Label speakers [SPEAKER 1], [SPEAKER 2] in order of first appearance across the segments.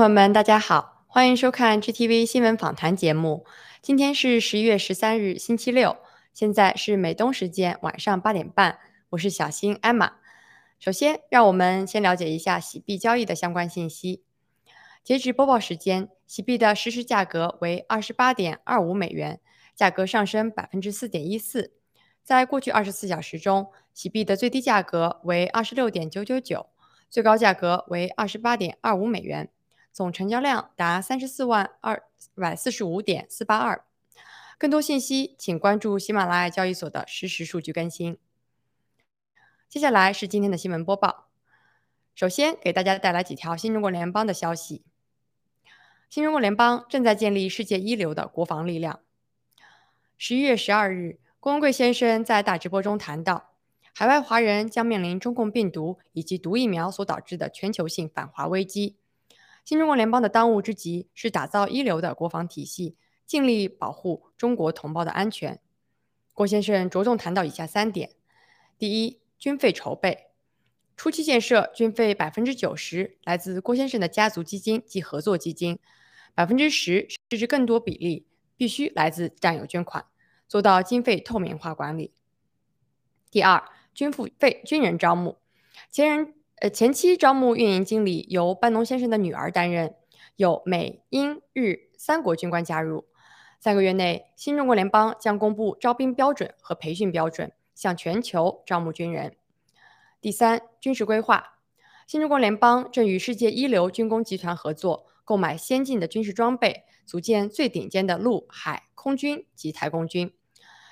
[SPEAKER 1] 朋友们，大家好，欢迎收看 GTV 新闻访谈节目。今天是十一月十三日，星期六，现在是美东时间晚上八点半。我是小新艾玛。首先，让我们先了解一下洗币交易的相关信息。截止播报时间，洗币的实时价格为二十八点二五美元，价格上升百分之四点一四。在过去二十四小时中，洗币的最低价格为二十六点九九九。最高价格为二十八点二五美元，总成交量达三十四万二百四十五点四八二。更多信息请关注喜马拉雅交易所的实时数据更新。接下来是今天的新闻播报。首先给大家带来几条新中国联邦的消息。新中国联邦正在建立世界一流的国防力量。十一月十二日，郭文贵先生在大直播中谈到。海外华人将面临中共病毒以及毒疫苗所导致的全球性反华危机。新中国联邦的当务之急是打造一流的国防体系，尽力保护中国同胞的安全。郭先生着重谈到以下三点：第一，军费筹备。初期建设军费百分之九十来自郭先生的家族基金及合作基金，百分之十甚至更多比例必须来自战友捐款，做到经费透明化管理。第二。军付费军人招募，前人呃前期招募运营经理由班农先生的女儿担任，有美英日三国军官加入。三个月内，新中国联邦将公布招兵标准和培训标准，向全球招募军人。第三，军事规划，新中国联邦正与世界一流军工集团合作，购买先进的军事装备，组建最顶尖的陆海空军及台空军。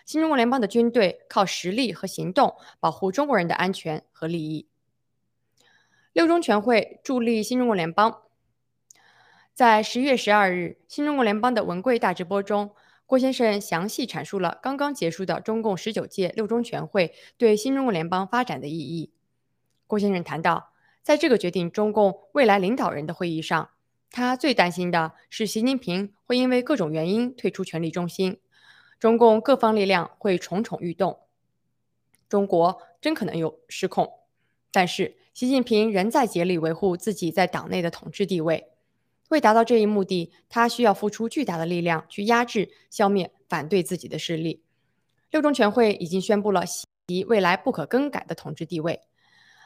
[SPEAKER 1] 新中国联邦的军队靠实力和行动保护中国人的安全和利益。六中全会助力新中国联邦。在十一月十二日，新中国联邦的文贵大直播中，郭先生详细阐述了刚刚结束的中共十九届六中全会对新中国联邦发展的意义。郭先生谈到，在这个决定中共未来领导人的会议上，他最担心的是习近平会因为各种原因退出权力中心。中共各方力量会蠢蠢欲动，中国真可能有失控。但是，习近平仍在竭力维护自己在党内的统治地位。为达到这一目的，他需要付出巨大的力量去压制、消灭反对自己的势力。六中全会已经宣布了习未来不可更改的统治地位。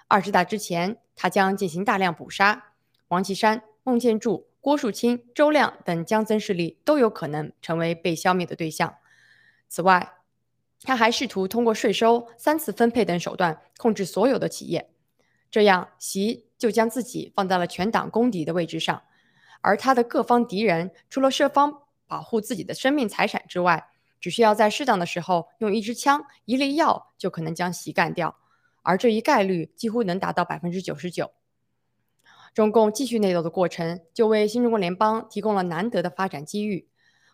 [SPEAKER 1] 二十大之前，他将进行大量捕杀。王岐山、孟建柱、郭树清、周亮等江曾势力都有可能成为被消灭的对象。此外，他还试图通过税收、三次分配等手段控制所有的企业，这样习就将自己放在了全党公敌的位置上，而他的各方敌人除了设方保护自己的生命财产之外，只需要在适当的时候用一支枪、一粒药就可能将习干掉，而这一概率几乎能达到百分之九十九。中共继续内斗的过程，就为新中国联邦提供了难得的发展机遇。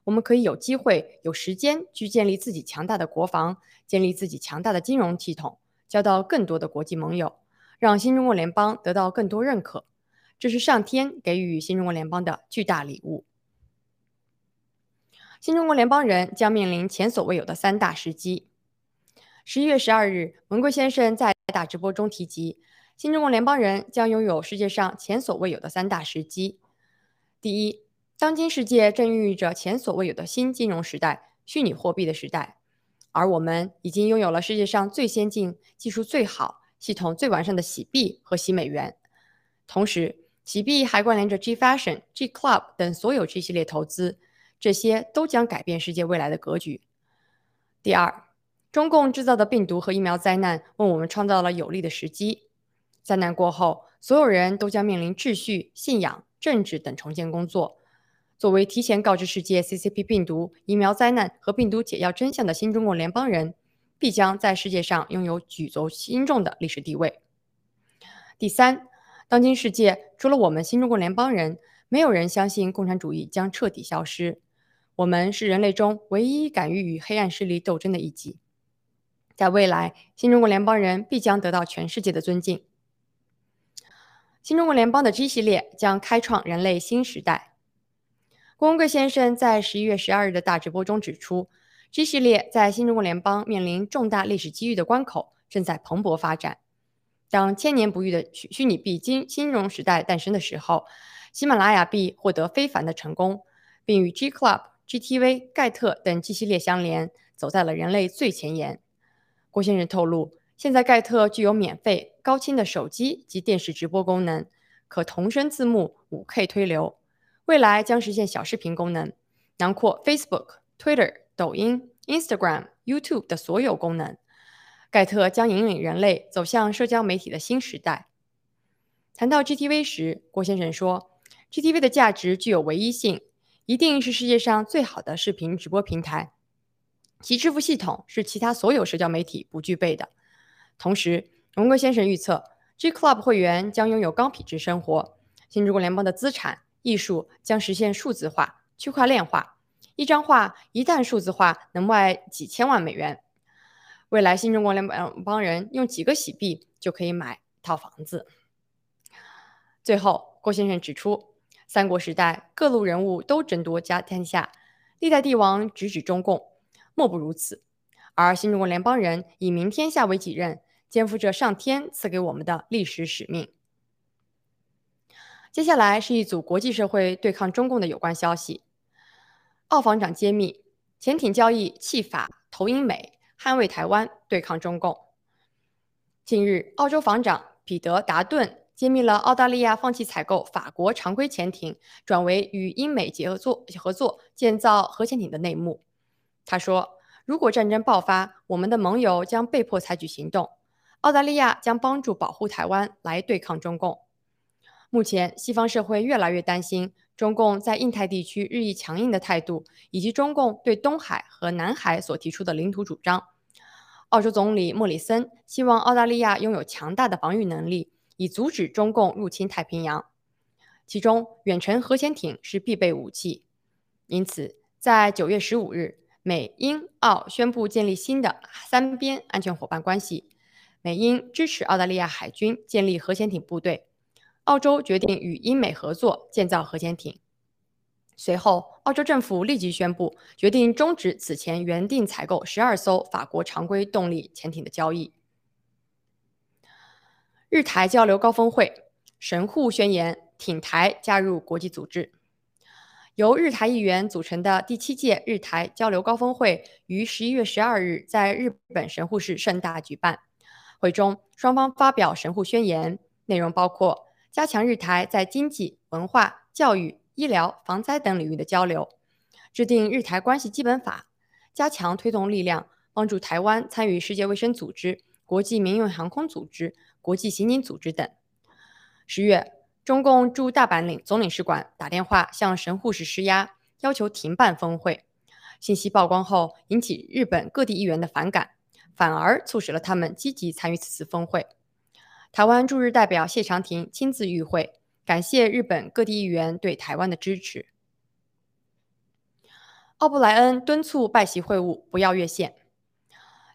[SPEAKER 1] 我们可以有机会、有时间去建立自己强大的国防，建立自己强大的金融系统，交到更多的国际盟友，让新中国联邦得到更多认可。这是上天给予新中国联邦的巨大礼物。新中国联邦人将面临前所未有的三大时机。十一月十二日，文贵先生在大直播中提及，新中国联邦人将拥有世界上前所未有的三大时机。第一。当今世界正孕育着前所未有的新金融时代——虚拟货币的时代，而我们已经拥有了世界上最先进、技术最好、系统最完善的洗币和洗美元。同时，洗币还关联着 G Fashion、G Club 等所有 G 系列投资，这些都将改变世界未来的格局。第二，中共制造的病毒和疫苗灾难为我们创造了有利的时机。灾难过后，所有人都将面临秩序、信仰、政治等重建工作。作为提前告知世界 CCP 病毒、疫苗灾难和病毒解药真相的新中国联邦人，必将在世界上拥有举足轻重的历史地位。第三，当今世界除了我们新中国联邦人，没有人相信共产主义将彻底消失。我们是人类中唯一敢于与黑暗势力斗争的一级。在未来，新中国联邦人必将得到全世界的尊敬。新中国联邦的 G 系列将开创人类新时代。郭文贵先生在十一月十二日的大直播中指出，G 系列在新中国联邦面临重大历史机遇的关口，正在蓬勃发展。当千年不遇的虚虚拟币金金融时代诞生的时候，喜马拉雅币获得非凡的成功，并与 G Club、GTV、盖特等 G 系列相连，走在了人类最前沿。郭先生透露，现在盖特具有免费、高清的手机及电视直播功能，可同声字幕、5K 推流，未来将实现小视频功能，囊括 Facebook、Twitter、抖音、Instagram、YouTube 的所有功能。盖特将引领人类走向社交媒体的新时代。谈到 GTV 时，郭先生说：“GTV 的价值具有唯一性，一定是世界上最好的视频直播平台。其支付系统是其他所有社交媒体不具备的。同时，荣格先生预测，G Club 会员将拥有高品质生活。新中国联邦的资产、艺术将实现数字化、区块链化。一张画一旦数字化，能卖几千万美元。”未来，新中国联邦邦人用几个洗币就可以买套房子。最后，郭先生指出，三国时代各路人物都争夺家天下，历代帝王直指中共，莫不如此。而新中国联邦人以明天下为己任，肩负着上天赐给我们的历史使命。接下来是一组国际社会对抗中共的有关消息。澳防长揭秘，潜艇交易弃法投英美。捍卫台湾，对抗中共。近日，澳洲防长彼得·达顿揭秘了澳大利亚放弃采购法国常规潜艇，转为与英美结合作合作建造核潜艇的内幕。他说：“如果战争爆发，我们的盟友将被迫采取行动，澳大利亚将帮助保护台湾来对抗中共。”目前，西方社会越来越担心。中共在印太地区日益强硬的态度，以及中共对东海和南海所提出的领土主张，澳洲总理莫里森希望澳大利亚拥有强大的防御能力，以阻止中共入侵太平洋。其中，远程核潜艇是必备武器。因此，在九月十五日，美英澳宣布建立新的三边安全伙伴关系，美英支持澳大利亚海军建立核潜艇部队。澳洲决定与英美合作建造核潜艇。随后，澳洲政府立即宣布决定终止此前原定采购十二艘法国常规动力潜艇的交易。日台交流高峰会，神户宣言挺台加入国际组织。由日台议员组成的第七届日台交流高峰会于十一月十二日在日本神户市盛大举办。会中，双方发表神户宣言，内容包括。加强日台在经济、文化、教育、医疗、防灾等领域的交流，制定日台关系基本法，加强推动力量，帮助台湾参与世界卫生组织、国际民用航空组织、国际刑警组织等。十月，中共驻大阪领总领事馆打电话向神户市施压，要求停办峰会。信息曝光后，引起日本各地议员的反感，反而促使了他们积极参与此次峰会。台湾驻日代表谢长廷亲自与会，感谢日本各地议员对台湾的支持。奥布莱恩敦促拜习会晤不要越线。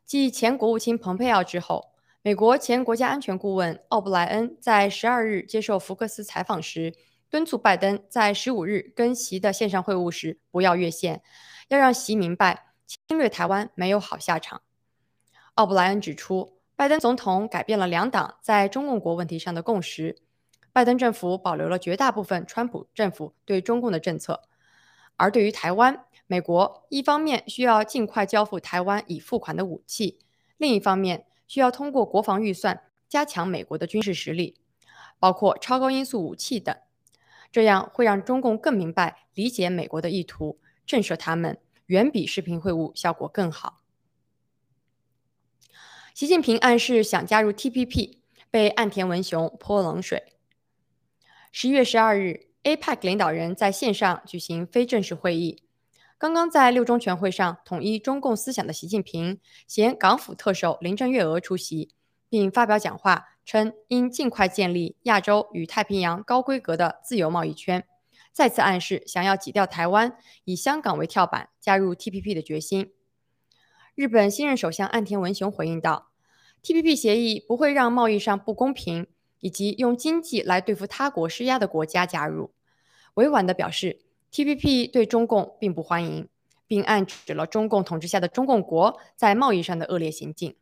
[SPEAKER 1] 继前国务卿蓬佩奥之后，美国前国家安全顾问奥布莱恩在十二日接受福克斯采访时，敦促拜登在十五日跟习的线上会晤时不要越线，要让习明白侵略台湾没有好下场。奥布莱恩指出。拜登总统改变了两党在中共国问题上的共识，拜登政府保留了绝大部分川普政府对中共的政策，而对于台湾，美国一方面需要尽快交付台湾已付款的武器，另一方面需要通过国防预算加强美国的军事实力，包括超高音速武器等，这样会让中共更明白理解美国的意图，震慑他们，远比视频会晤效果更好。习近平暗示想加入 TPP，被岸田文雄泼冷水。十一月十二日，APEC 领导人在线上举行非正式会议。刚刚在六中全会上统一中共思想的习近平，携港府特首林郑月娥出席，并发表讲话，称应尽快建立亚洲与太平洋高规格的自由贸易圈，再次暗示想要挤掉台湾，以香港为跳板加入 TPP 的决心。日本新任首相岸田文雄回应道：“TPP 协议不会让贸易上不公平以及用经济来对付他国施压的国家加入。”委婉地表示，TPP 对中共并不欢迎，并暗指了中共统治下的中共国在贸易上的恶劣行径。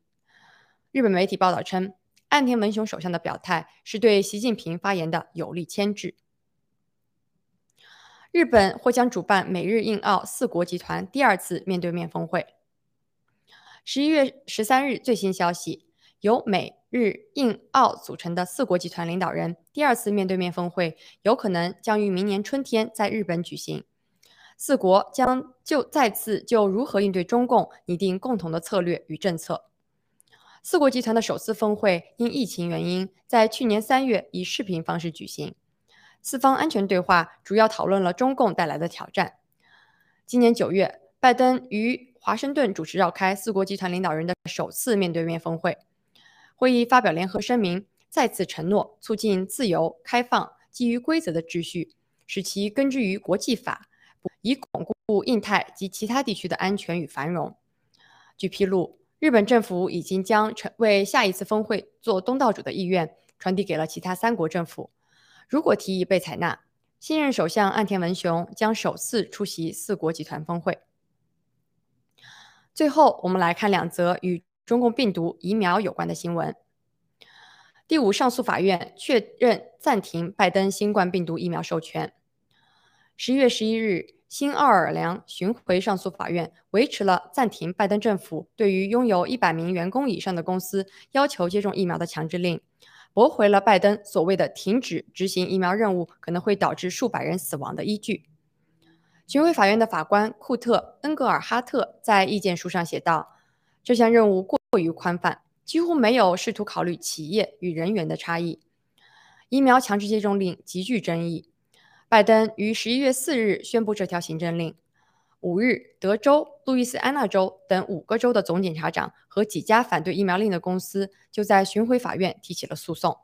[SPEAKER 1] 日本媒体报道称，岸田文雄首相的表态是对习近平发言的有力牵制。日本或将主办美日印澳四国集团第二次面对面峰会。十一月十三日最新消息，由美日印澳组成的四国集团领导人第二次面对面峰会有可能将于明年春天在日本举行。四国将就再次就如何应对中共拟定共同的策略与政策。四国集团的首次峰会因疫情原因在去年三月以视频方式举行，四方安全对话主要讨论了中共带来的挑战。今年九月，拜登于华盛顿主持召开四国集团领导人的首次面对面峰会，会议发表联合声明，再次承诺促进自由、开放、基于规则的秩序，使其根植于国际法，以巩固印太及其他地区的安全与繁荣。据披露。日本政府已经将成为下一次峰会做东道主的意愿传递给了其他三国政府。如果提议被采纳，新任首相岸田文雄将首次出席四国集团峰会。最后，我们来看两则与中共病毒疫苗有关的新闻。第五上诉法院确认暂停拜登新冠病毒疫苗授权。十一月十一日。新奥尔良巡回上诉法院维持了暂停拜登政府对于拥有一百名员工以上的公司要求接种疫苗的强制令，驳回了拜登所谓的停止执行疫苗任务可能会导致数百人死亡的依据。巡回法院的法官库特·恩格尔哈特在意见书上写道：“这项任务过于宽泛，几乎没有试图考虑企业与人员的差异。疫苗强制接种令极具争议。”拜登于十一月四日宣布这条行政令。五日，德州、路易斯安那州等五个州的总检察长和几家反对疫苗令的公司就在巡回法院提起了诉讼。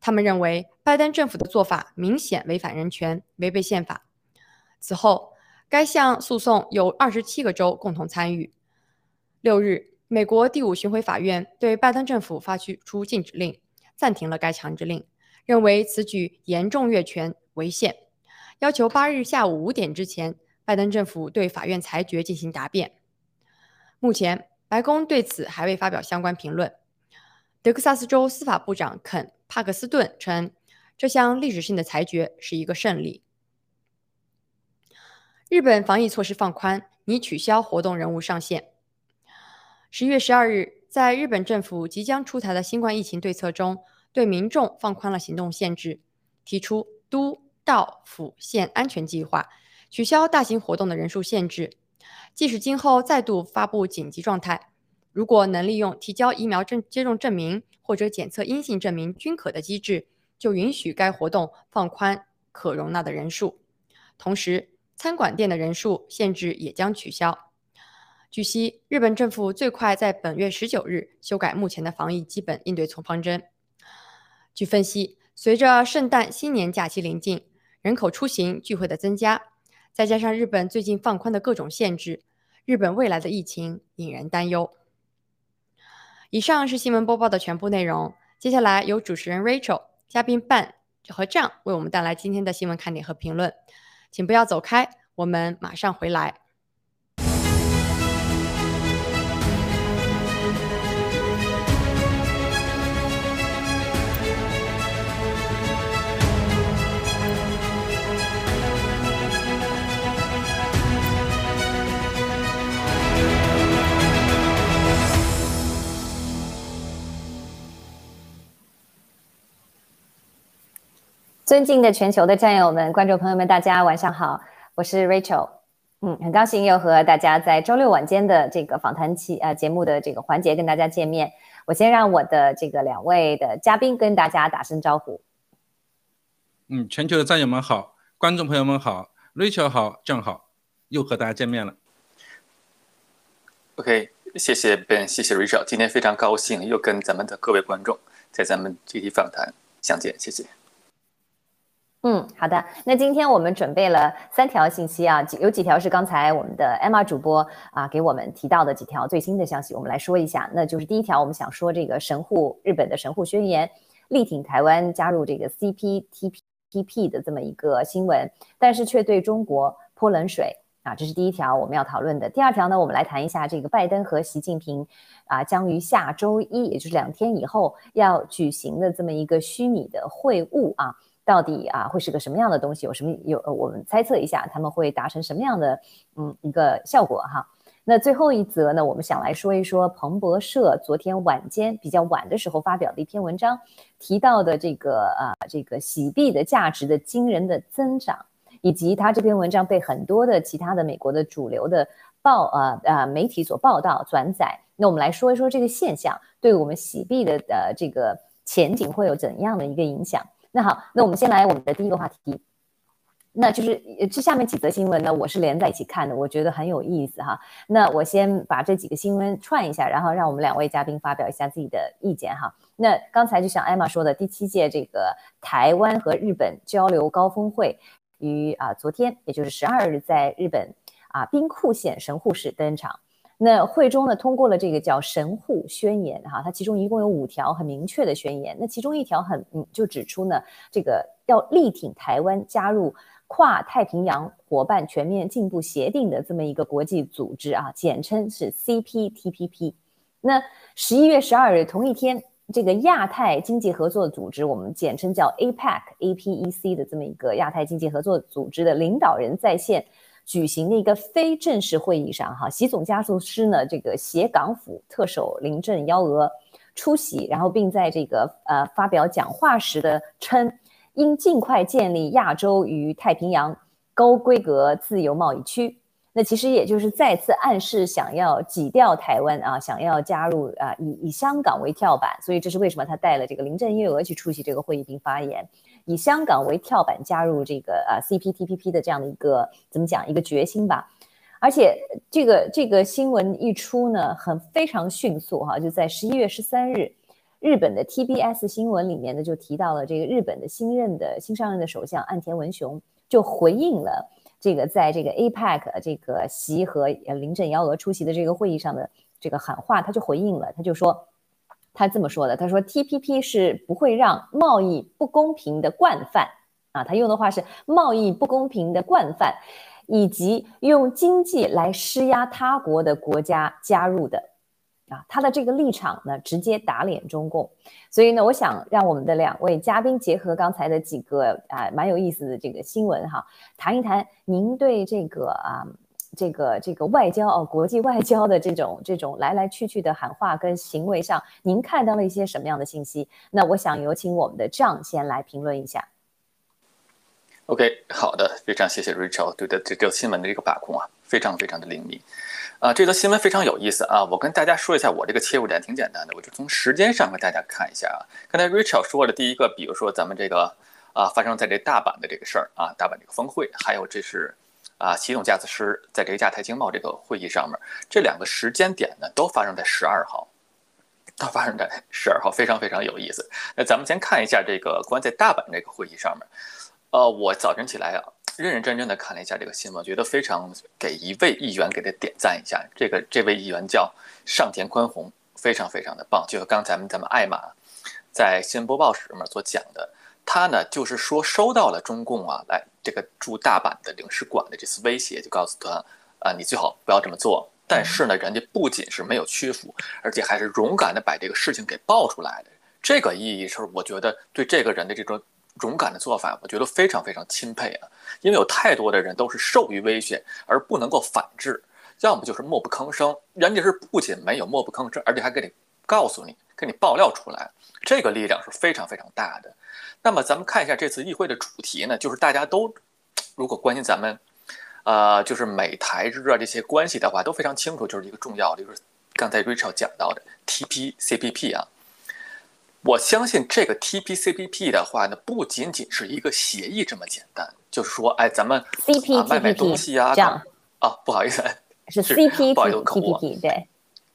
[SPEAKER 1] 他们认为，拜登政府的做法明显违反人权，违背宪法。此后，该项诉讼有二十七个州共同参与。六日，美国第五巡回法院对拜登政府发出禁止令，暂停了该强制令，认为此举严重越权违宪。要求八日下午五点之前，拜登政府对法院裁决进行答辩。目前，白宫对此还未发表相关评论。德克萨斯州司法部长肯·帕克斯顿称，这项历史性的裁决是一个胜利。日本防疫措施放宽，拟取消活动人物上限。十一月十二日，在日本政府即将出台的新冠疫情对策中，对民众放宽了行动限制，提出都。到府县安全计划，取消大型活动的人数限制。即使今后再度发布紧急状态，如果能利用提交疫苗证接种证明或者检测阴性证明均可的机制，就允许该活动放宽可容纳的人数。同时，餐馆店的人数限制也将取消。据悉，日本政府最快在本月十九日修改目前的防疫基本应对从方针。据分析，随着圣诞新年假期临近，人口出行聚会的增加，再加上日本最近放宽的各种限制，日本未来的疫情引人担忧。以上是新闻播报的全部内容，接下来由主持人 Rachel、嘉宾办和 John 为我们带来今天的新闻看点和评论，请不要走开，我们马上回来。
[SPEAKER 2] 尊敬的全球的战友们、观众朋友们，大家晚上好，我是 Rachel，嗯，很高兴又和大家在周六晚间的这个访谈期呃节目的这个环节跟大家见面。我先让我的这个两位的嘉宾跟大家打声招呼。
[SPEAKER 3] 嗯，全球的战友们好，观众朋友们好，Rachel 好，正好又和大家见面了。
[SPEAKER 4] OK，谢谢 Ben，谢谢 Rachel，今天非常高兴又跟咱们的各位观众在咱们这期访谈相见，谢谢。
[SPEAKER 2] 嗯，好的。那今天我们准备了三条信息啊，有几条是刚才我们的 Emma 主播啊给我们提到的几条最新的消息，我们来说一下。那就是第一条，我们想说这个神户日本的神户宣言力挺台湾加入这个 CPTPP 的这么一个新闻，但是却对中国泼冷水啊，这是第一条我们要讨论的。第二条呢，我们来谈一下这个拜登和习近平啊将于下周一，也就是两天以后要举行的这么一个虚拟的会晤啊。到底啊会是个什么样的东西？有什么有？呃，我们猜测一下，他们会达成什么样的嗯一个效果哈？那最后一则呢，我们想来说一说彭博社昨天晚间比较晚的时候发表的一篇文章，提到的这个啊这个洗币的价值的惊人的增长，以及他这篇文章被很多的其他的美国的主流的报呃呃媒体所报道转载。那我们来说一说这个现象对我们洗币的呃这个前景会有怎样的一个影响？那好，那我们先来我们的第一个话题。那就是这下面几则新闻呢，我是连在一起看的，我觉得很有意思哈。那我先把这几个新闻串一下，然后让我们两位嘉宾发表一下自己的意见哈。那刚才就像艾玛说的，第七届这个台湾和日本交流高峰会于啊昨天，也就是十二日，在日本啊兵库县神户市登场。那会中呢通过了这个叫神户宣言哈，它其中一共有五条很明确的宣言。那其中一条很嗯就指出呢，这个要力挺台湾加入。跨太平洋伙伴全面进步协定的这么一个国际组织啊，简称是 CPTPP。那十一月十二日同一天，这个亚太经济合作组织，我们简称叫 APEC，APEC 的这么一个亚太经济合作组织的领导人在线举行的一个非正式会议上，哈，习总加速师呢，这个协港府特首林郑幺娥出席，然后并在这个呃发表讲话时的称。应尽快建立亚洲与太平洋高规格自由贸易区。那其实也就是再次暗示想要挤掉台湾啊，想要加入啊，以以香港为跳板。所以这是为什么他带了这个林郑月娥去出席这个会议并发言，以香港为跳板加入这个啊 CPTPP 的这样的一个怎么讲一个决心吧。而且这个这个新闻一出呢，很非常迅速哈，就在十一月十三日。日本的 TBS 新闻里面呢，就提到了这个日本的新任的新上任的首相岸田文雄就回应了这个在这个 APEC 这个习和林郑幺蛾出席的这个会议上的这个喊话，他就回应了，他就说他这么说的，他说 TPP 是不会让贸易不公平的惯犯啊，他用的话是贸易不公平的惯犯，以及用经济来施压他国的国家加入的。啊，他的这个立场呢，直接打脸中共，所以呢，我想让我们的两位嘉宾结合刚才的几个啊，蛮有意思的这个新闻哈，谈一谈您对这个啊，这个这个外交哦，国际外交的这种这种来来去去的喊话跟行为上，您看到了一些什么样的信息？那我想有请我们的张先来评论一下。
[SPEAKER 4] OK，好的，非常谢谢 Rachel 对的这条新闻的这个把控啊，非常非常的灵敏。啊，这则新闻非常有意思啊！我跟大家说一下，我这个切入点挺简单的，我就从时间上跟大家看一下啊。刚才 Rachel 说的第一个，比如说咱们这个啊，发生在这大阪的这个事儿啊，大阪这个峰会，还有这是啊，习总驾驶师在这个亚太经贸这个会议上面，这两个时间点呢，都发生在十二号，都发生在十二号，非常非常有意思。那咱们先看一下这个关在大阪这个会议上面，呃，我早晨起来啊。认认真真的看了一下这个新闻，觉得非常给一位议员给他点赞一下。这个这位议员叫上田宽宏，非常非常的棒。就和刚才咱们艾玛在新闻播报时面所讲的，他呢就是说收到了中共啊来这个驻大阪的领事馆的这次威胁，就告诉他啊你最好不要这么做。但是呢，人家不仅是没有屈服，而且还是勇敢的把这个事情给爆出来的。这个意义是，我觉得对这个人的这种。勇敢的做法，我觉得非常非常钦佩啊！因为有太多的人都是受于威胁而不能够反制，要么就是默不吭声。人家是不仅没有默不吭声，而且还给你告诉你，给你爆料出来，这个力量是非常非常大的。那么咱们看一下这次议会的主题呢，就是大家都如果关心咱们，呃，就是美台日啊这些关系的话，都非常清楚，就是一个重要的，就是刚才 Rachel 讲到的 TPCPP 啊。我相信这个 TPCPP 的话呢，不仅仅是一个协议这么简单，就是说，哎，咱们啊卖卖东西啊，
[SPEAKER 2] 这样
[SPEAKER 4] 啊，不好意思，
[SPEAKER 2] 是 CPTPP 对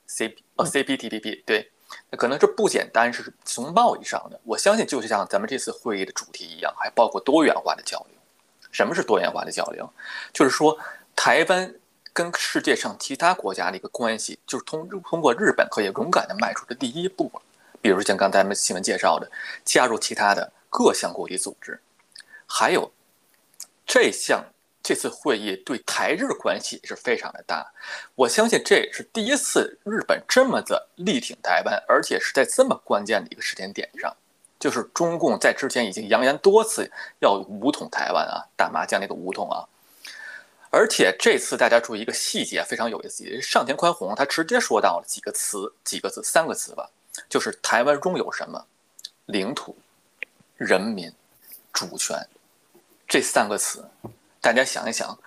[SPEAKER 4] ，C 哦 CPTPP 对，那可能这不简单，是从贸易上的。我相信，就是像咱们这次会议的主题一样，还包括多元化的交流。什么是多元化的交流？就是说，台湾跟世界上其他国家的一个关系，就是通通过日本可以勇敢的迈出的第一步了。比如像刚才们新闻介绍的，加入其他的各项国际组织，还有这项这次会议对台日关系是非常的大。我相信这也是第一次日本这么的力挺台湾，而且是在这么关键的一个时间点上，就是中共在之前已经扬言多次要武统台湾啊，打麻将那个武统啊。而且这次大家注意一个细节非常有意思，上田宽宏他直接说到了几个词，几个字，三个词吧，就是台湾拥有什么，领土、人民、主权，这三个词，大家想一想，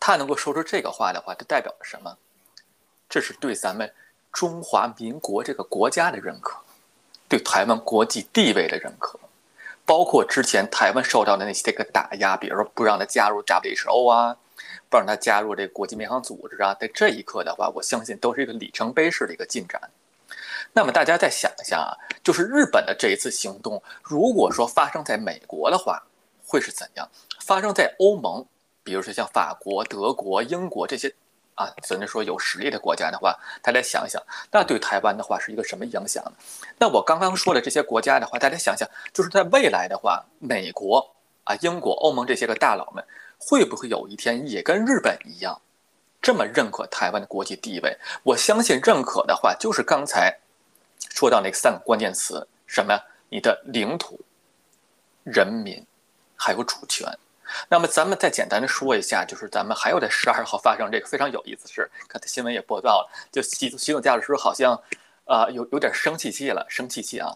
[SPEAKER 4] 他能够说出这个话的话，这代表了什么？这是对咱们中华民国这个国家的认可，对台湾国际地位的认可，包括之前台湾受到的那些这个打压，比如说不让他加入 WHO 啊。不让他加入这国际民航组织啊，在这一刻的话，我相信都是一个里程碑式的一个进展。那么大家再想一下啊，就是日本的这一次行动，如果说发生在美国的话，会是怎样？发生在欧盟，比如说像法国、德国、英国这些啊，甚至说有实力的国家的话，大家想一想，那对台湾的话是一个什么影响？那我刚刚说的这些国家的话，大家想想，就是在未来的话，美国啊、英国、欧盟这些个大佬们。会不会有一天也跟日本一样，这么认可台湾的国际地位？我相信认可的话，就是刚才说到那三个关键词，什么呀？你的领土、人民，还有主权。那么咱们再简单的说一下，就是咱们还有在十二号发生这个非常有意思的事，刚才新闻也播到了，就习习总驾驶师好像啊有有点生气气了，生气气啊。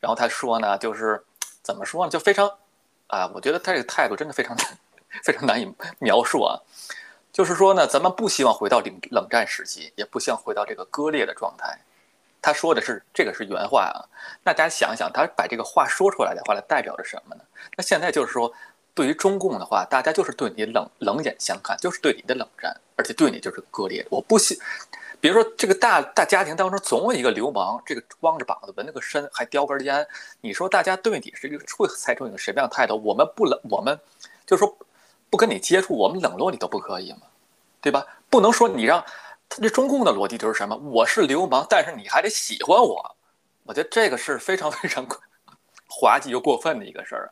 [SPEAKER 4] 然后他说呢，就是怎么说呢？就非常啊，我觉得他这个态度真的非常。非常难以描述啊，就是说呢，咱们不希望回到冷冷战时期，也不希望回到这个割裂的状态。他说的是这个是原话啊，那大家想一想，他把这个话说出来的话，它代表着什么呢？那现在就是说，对于中共的话，大家就是对你冷冷眼相看，就是对你的冷战，而且对你就是割裂。我不信，比如说这个大大家庭当中总有一个流氓，这个光着膀子纹了个身，还叼根烟，你说大家对你是一个会采取一个什么样的态度？我们不冷，我们就是说。不跟你接触，我们冷落你都不可以吗？对吧？不能说你让他这中共的逻辑就是什么？我是流氓，但是你还得喜欢我。我觉得这个是非常非常 滑稽又过分的一个事儿。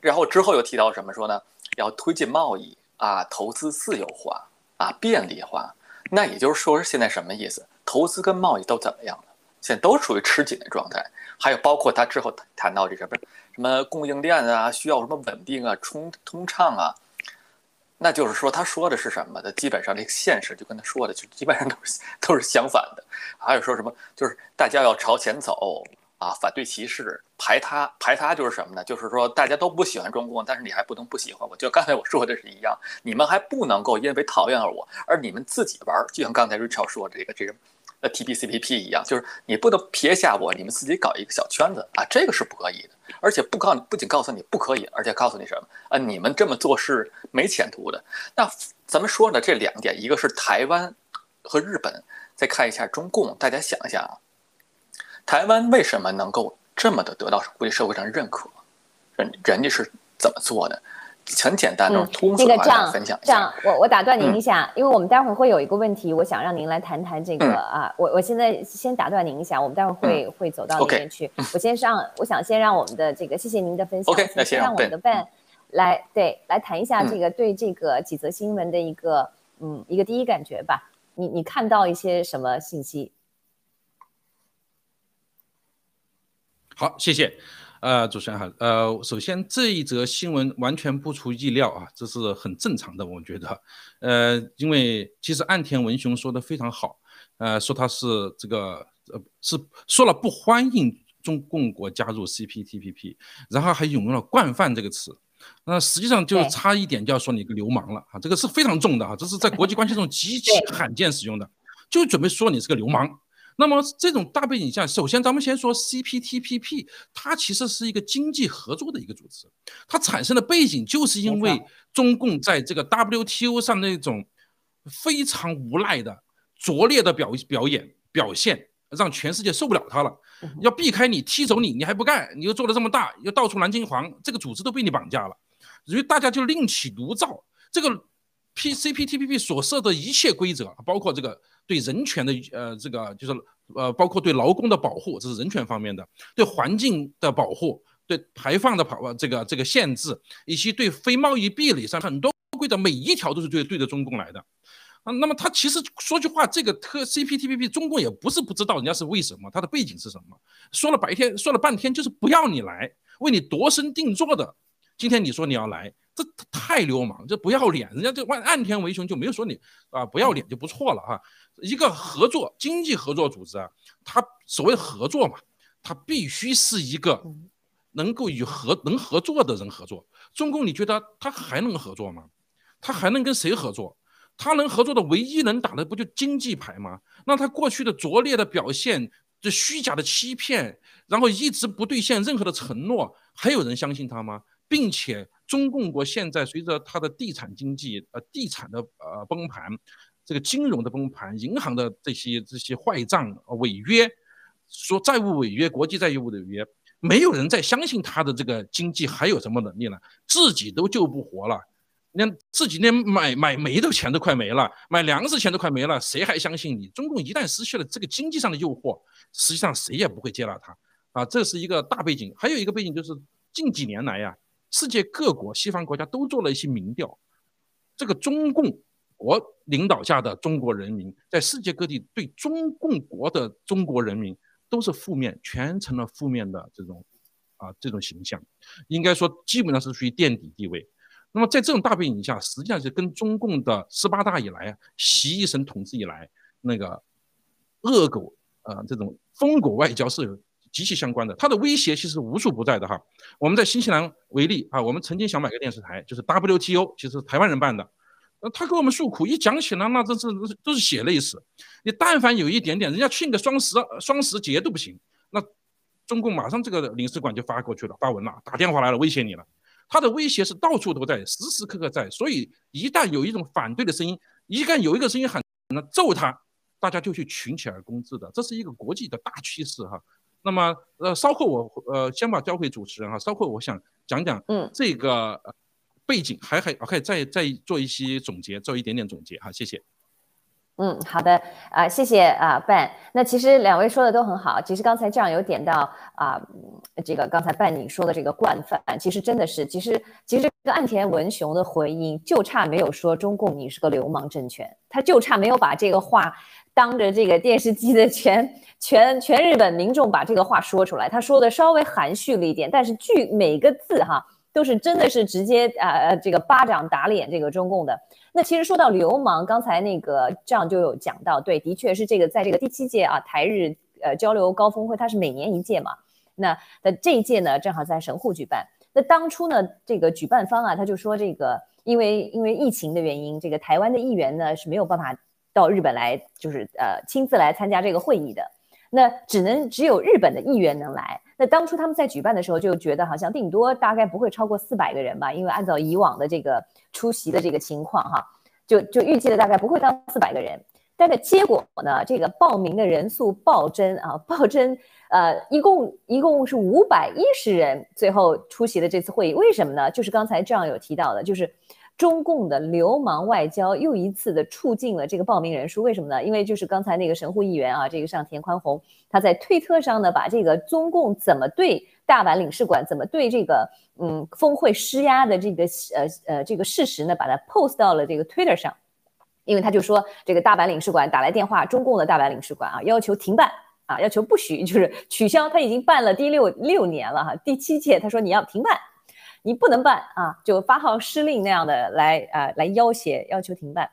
[SPEAKER 4] 然后之后又提到什么说呢？要推进贸易啊，投资自由化啊，便利化。那也就是说，现在什么意思？投资跟贸易都怎么样了？现在都处于吃紧的状态。还有包括他之后谈到这什么什么供应链啊，需要什么稳定啊、通通畅啊。那就是说，他说的是什么的？基本上这个现实就跟他说的就基本上都是都是相反的。还有说什么，就是大家要朝前走啊，反对歧视，排他排他就是什么呢？就是说大家都不喜欢中共，但是你还不能不喜欢我。就刚才我说的是一样，你们还不能够因为讨厌我而你们自己玩，就像刚才 Rachel 说的这个这个。呃，T P C P P 一样，就是你不能撇下我，你们自己搞一个小圈子啊，这个是不可以的。而且不告，不仅告诉你不可以，而且告诉你什么啊？你们这么做是没前途的。那咱们说呢这两点，一个是台湾和日本，再看一下中共，大家想一下啊，台湾为什么能够这么的得到国际社会上认可？人人家是怎么做的？很简单的，通俗化分享。
[SPEAKER 2] 这样，我我打断您一下，因为我们待会儿会有一个问题，我想让您来谈谈这个啊。我我现在先打断您一下，我们待会儿会会走到那边去。我先让，我想先让我们的这个，谢谢您的分享。
[SPEAKER 4] OK，那先
[SPEAKER 2] 让我们的 Ben 来对来谈一下这个对这个几则新闻的一个嗯一个第一感觉吧。你你看到一些什么信息？
[SPEAKER 3] 好，谢谢。呃，主持人好。呃，首先这一则新闻完全不出意料啊，这是很正常的，我觉得。呃，因为其实岸田文雄说的非常好，呃，说他是这个呃是说了不欢迎中共国加入 CPTPP，然后还引用了惯犯这个词，那实际上就差一点就要说你个流氓了啊，这个是非常重的啊，这是在国际关系中极其罕见使用的，就准备说你是个流氓。那么这种大背景下，首先咱们先说 CPTPP，它其实是一个经济合作的一个组织，它产生的背景就是因为中共在这个 WTO 上那种非常无赖的拙劣的表表演表现，让全世界受不了他了，要避开你踢走你，你还不干，你又做的这么大，又到处蓝金黄，这个组织都被你绑架了，所以大家就另起炉灶，这个 PCPTPP 所设的一切规则，包括这个。对人权的呃，这个就是呃，包括对劳工的保护，这是人权方面的；对环境的保护，对排放的跑这个这个限制，以及对非贸易壁垒上很多规则，每一条都是对对着中共来的。啊，那么他其实说句话，这个特 CPTPP，中共也不是不知道人家是为什么，它的背景是什么？说了白天说了半天，就是不要你来。为你度身定做的。今天你说你要来，这太流氓，这不要脸。人家这万岸田文雄就没有说你啊不要脸就不错了哈。一个合作经济合作组织啊，它所谓合作嘛，它必须是一个能够与合能合作的人合作。中共你觉得他还能合作吗？他还能跟谁合作？他能合作的唯一能打的不就经济牌吗？那他过去的拙劣的表现，这虚假的欺骗，然后一直不兑现任何的承诺，还有人相信他吗？并且，中共国现在随着它的地产经济、呃地产的呃崩盘，这个金融的崩盘，银行的这些这些坏账违约，说债务违约，国际债务违约，没有人再相信他的这个经济还有什么能力了，自己都救不活了，连自己连买买煤的钱都快没了，买粮食钱都快没了，谁还相信你？中共一旦失去了这个经济上的诱惑，实际上谁也不会接纳他啊，这是一个大背景。还有一个背景就是近几年来呀。世界各国西方国家都做了一些民调，这个中共国领导下的中国人民，在世界各地对中共国的中国人民都是负面，全成了负面的这种啊这种形象，应该说基本上是属于垫底地位。那么在这种大背景下，实际上是跟中共的十八大以来啊，习一生统治以来那个恶狗啊这种疯狗外交是有。极其相关的，它的威胁其实无处不在的哈。我们在新西兰为例啊，我们曾经想买个电视台，就是 WTO，其实台湾人办的。呃，他给我们诉苦，一讲起来那真是都是血泪史。你但凡有一点点，人家庆个双十双十节都不行，那中共马上这个领事馆就发过去了，发文了，打电话来了，威胁你了。他的威胁是到处都在，时时刻刻在。所以一旦有一种反对的声音，一旦有一个声音喊那揍他，大家就去群起而攻之的，这是一个国际的大趋势哈。那么，呃，稍后我呃先把交给主持人哈，稍后我想讲讲嗯这个背景，还还 OK，再再做一些总结，做一点点总结哈，谢谢。
[SPEAKER 2] 嗯，好的啊，谢谢啊半。那其实两位说的都很好，其实刚才这样有点到啊，这个刚才半你说的这个惯犯，其实真的是，其实其实这个岸田文雄的回应就差没有说中共你是个流氓政权，他就差没有把这个话。当着这个电视机的全全全日本民众把这个话说出来，他说的稍微含蓄了一点，但是句每个字哈都是真的是直接啊呃这个巴掌打脸这个中共的。那其实说到流氓，刚才那个这样就有讲到，对，的确是这个在这个第七届啊台日呃交流高峰会，它是每年一届嘛。那那这一届呢正好在神户举办。那当初呢这个举办方啊他就说这个因为因为疫情的原因，这个台湾的议员呢是没有办法。到日本来就是呃亲自来参加这个会议的，那只能只有日本的议员能来。那当初他们在举办的时候就觉得好像顶多大概不会超过四百个人吧，因为按照以往的这个出席的这个情况哈，就就预计的大概不会到四百个人。但是结果呢，这个报名的人数暴增啊，暴增，呃，一共一共是五百一十人最后出席了这次会议。为什么呢？就是刚才这样有提到的，就是。中共的流氓外交又一次的促进了这个报名人数，为什么呢？因为就是刚才那个神户议员啊，这个上田宽宏，他在推特上呢，把这个中共怎么对大阪领事馆，怎么对这个嗯峰会施压的这个呃呃这个事实呢，把它 post 到了这个 Twitter 上，因为他就说这个大阪领事馆打来电话，中共的大阪领事馆啊，要求停办啊，要求不许就是取消，他已经办了第六六年了哈，第七届，他说你要停办。你不能办啊，就发号施令那样的来啊，来要挟要求停办。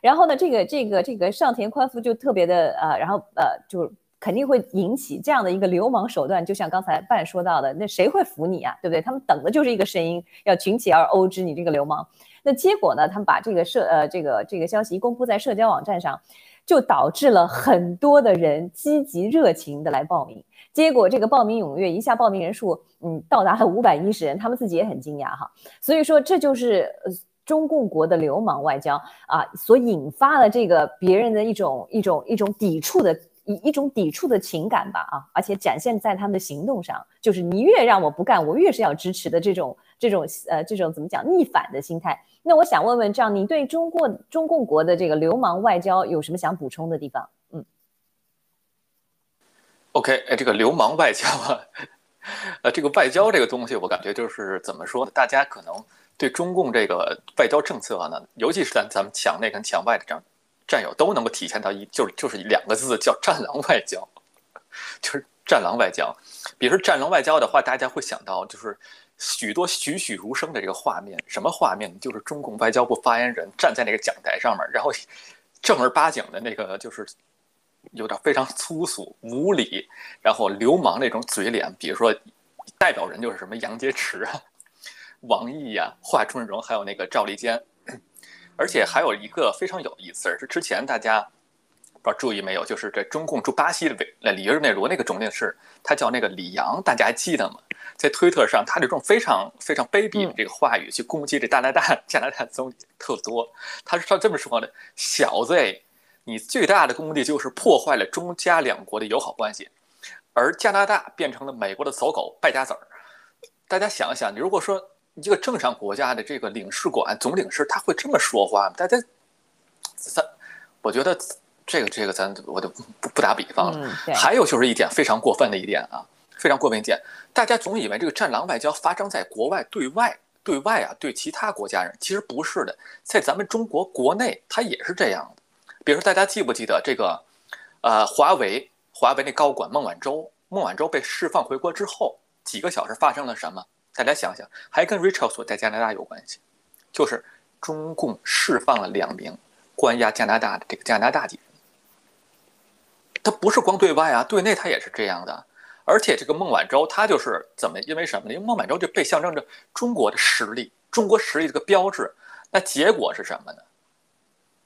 [SPEAKER 2] 然后呢，这个这个这个上田宽夫就特别的呃，然后呃，就肯定会引起这样的一个流氓手段。就像刚才半说到的，那谁会服你啊？对不对？他们等的就是一个声音，要群起而殴之，你这个流氓。那结果呢？他们把这个社呃这个这个消息公布在社交网站上，就导致了很多的人积极热情的来报名。结果这个报名踊跃，一下报名人数，嗯，到达了五百一十人，他们自己也很惊讶哈。所以说，这就是呃中共国的流氓外交啊，所引发的这个别人的一种一种一种抵触的一一种抵触的情感吧啊，而且展现在他们的行动上，就是你越让我不干，我越是要支持的这种这种呃这种怎么讲逆反的心态。那我想问问，这样你对中国中共国的这个流氓外交有什么想补充的地方？
[SPEAKER 4] OK，哎，这个流氓外交啊，呃，这个外交这个东西，我感觉就是怎么说呢？大家可能对中共这个外交政策呢，尤其是咱咱们墙内跟墙外的这样战友，都能够体现到一，就是就是两个字，叫“战狼外交”，就是战狼外交。比如说战狼外交的话，大家会想到就是许多栩栩如生的这个画面，什么画面？就是中共外交部发言人站在那个讲台上面，然后正儿八经的那个就是有点非常粗俗无礼，然后流氓那种嘴脸。比如说代表人就是什么杨洁篪啊、王毅呀、华春莹，还有那个赵立坚。而且还有一个非常有意思，是之前大家。不知道注意没有，就是这中共驻巴西的委里约热内卢那个总领事，他叫那个李阳，大家还记得吗？在推特上，他这种非常非常卑鄙的这个话语去攻击这加拿大 加拿大总理特多。他是他这么说的：“小子，你最大的功绩就是破坏了中加两国的友好关系，而加拿大变成了美国的走狗败家子儿。”大家想一想，你如果说一个正常国家的这个领事馆总领事，他会这么说话吗？大家，咱，我觉得。这个这个咱我就不不打比方了。还有就是一点非常过分的一点啊，非常过分一点，大家总以为这个战狼外交发生在国外对外对外啊，对其他国家人，其实不是的，在咱们中国国内它也是这样的。比如说大家记不记得这个，呃，华为华为那高管孟晚舟，孟晚舟被释放回国之后，几个小时发生了什么？大家想想，还跟 Rachel 所在加拿大有关系，就是中共释放了两名关押加拿大的这个加拿大籍。他不是光对外啊，对内他也是这样的。而且这个孟晚舟，他就是怎么？因为什么呢？因为孟晚舟就被象征着中国的实力，中国实力这个标志。那结果是什么呢？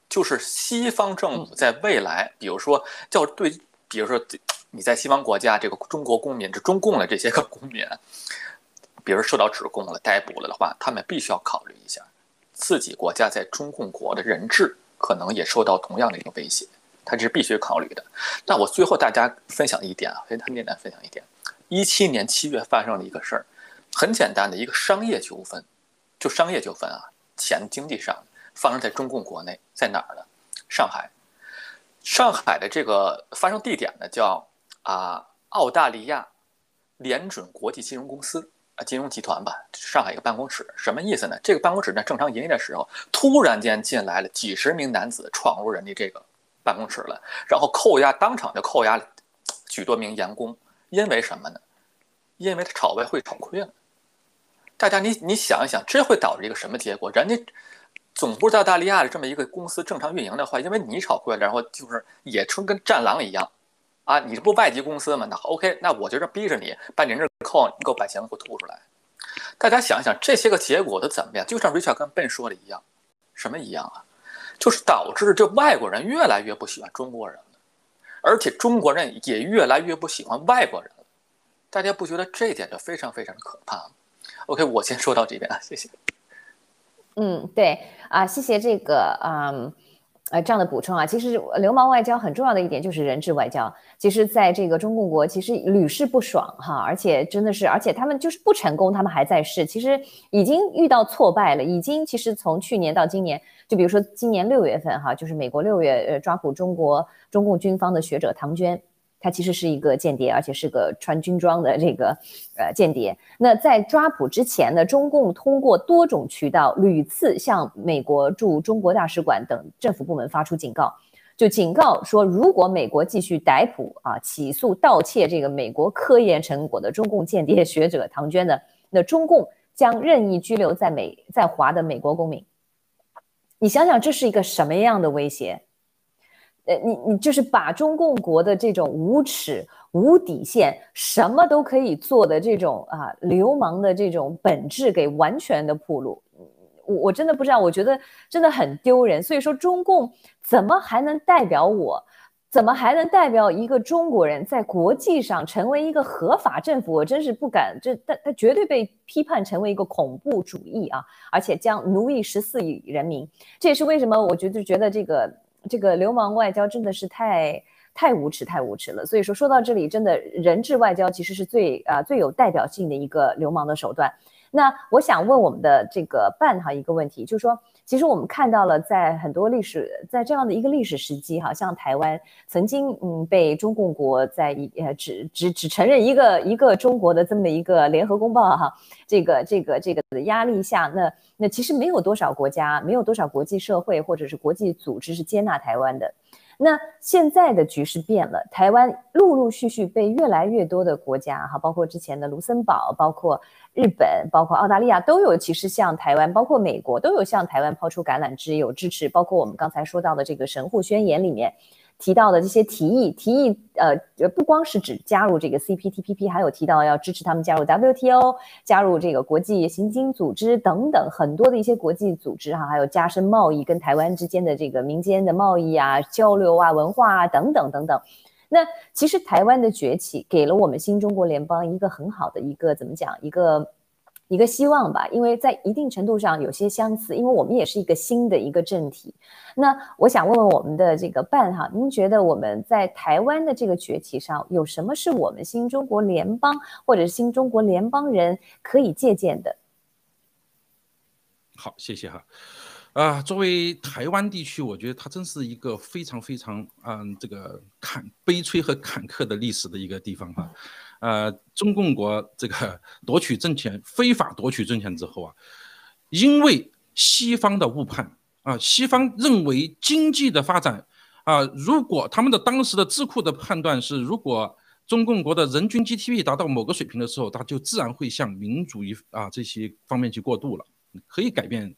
[SPEAKER 4] 就是西方政府在未来，比如说叫对，比如说你在西方国家，这个中国公民，这中共的这些个公民，比如受到指控了、逮捕了的话，他们必须要考虑一下，自己国家在中共国的人质可能也受到同样的一个威胁。他这是必须考虑的。那我最后大家分享一点啊，很很简单，分享一点。一七年七月发生了一个事儿，很简单的一个商业纠纷，就商业纠纷啊，钱经济上发生在中共国内，在哪儿呢？上海。上海的这个发生地点呢，叫啊澳大利亚联准国际金融公司啊金融集团吧，上海一个办公室。什么意思呢？这个办公室呢正常营业的时候，突然间进来了几十名男子，闯入人家这个。办公室了，然后扣押，当场就扣押了许多名员工，因为什么呢？因为他炒外汇炒亏了。大家你你想一想，这会导致一个什么结果？人家总部在澳大利亚的这么一个公司正常运营的话，因为你炒亏了，然后就是也成跟战狼一样啊！你这不外籍公司吗？那 OK，那我就这逼着你把你这扣，你给我把钱给我吐出来。大家想一想，这些个结果都怎么样？就像 Richard 跟 Ben 说的一样，什么一样啊？就是导致这外国人越来越不喜欢中国人了，而且中国人也越来越不喜欢外国人了。大家不觉得这一点就非常非常的可怕吗？OK，我先说到这边啊，谢谢。
[SPEAKER 2] 嗯，对啊，谢谢这个嗯。呃，这样的补充啊，其实流氓外交很重要的一点就是人质外交。其实，在这个中共国，其实屡试不爽哈，而且真的是，而且他们就是不成功，他们还在试。其实已经遇到挫败了，已经其实从去年到今年，就比如说今年六月份哈，就是美国六月呃抓捕中国中共军方的学者唐娟。他其实是一个间谍，而且是个穿军装的这个呃间谍。那在抓捕之前呢，中共通过多种渠道屡次向美国驻中国大使馆等政府部门发出警告，就警告说，如果美国继续逮捕啊、起诉、盗窃这个美国科研成果的中共间谍学者唐娟呢，那中共将任意拘留在美在华的美国公民。你想想，这是一个什么样的威胁？呃，你你就是把中共国的这种无耻、无底线、什么都可以做的这种啊流氓的这种本质给完全的暴露，我我真的不知道，我觉得真的很丢人。所以说，中共怎么还能代表我？怎么还能代表一个中国人在国际上成为一个合法政府？我真是不敢，这他他绝对被批判成为一个恐怖主义啊！而且将奴役十四亿人民，这也是为什么我觉得觉得这个。这个流氓外交真的是太太无耻、太无耻了。所以说，说到这里，真的人质外交其实是最啊最有代表性的一个流氓的手段。那我想问我们的这个办哈一个问题，就是说，其实我们看到了在很多历史，在这样的一个历史时期，哈，像台湾曾经嗯被中共国在一呃只只只承认一个一个中国的这么一个联合公报哈，这个这个这个的压力下，那那其实没有多少国家，没有多少国际社会或者是国际组织是接纳台湾的。那现在的局势变了，台湾陆陆续续被越来越多的国家哈，包括之前的卢森堡，包括日本，包括澳大利亚都有，其实向台湾，包括美国都有向台湾抛出橄榄枝，有支持，包括我们刚才说到的这个神户宣言里面。提到的这些提议，提议呃，不光是指加入这个 CPTPP，还有提到要支持他们加入 WTO，加入这个国际刑警组织等等很多的一些国际组织哈，还有加深贸易跟台湾之间的这个民间的贸易啊、交流啊、文化啊等等等等。那其实台湾的崛起给了我们新中国联邦一个很好的一个怎么讲一个。一个希望吧，因为在一定程度上有些相似，因为我们也是一个新的一个政体。那我想问问我们的这个办哈，您觉得我们在台湾的这个崛起上有什么是我们新中国联邦或者是新中国联邦人可以借鉴的？
[SPEAKER 3] 好，谢谢哈。啊，作为台湾地区，我觉得它真是一个非常非常嗯这个坎悲催和坎坷的历史的一个地方哈。呃，中共国这个 夺取政权、非法夺取政权之后啊，因为西方的误判啊，西方认为经济的发展啊，如果他们的当时的智库的判断是，如果中共国的人均 GDP 达到某个水平的时候，它就自然会向民主一啊这些方面去过渡了，可以改变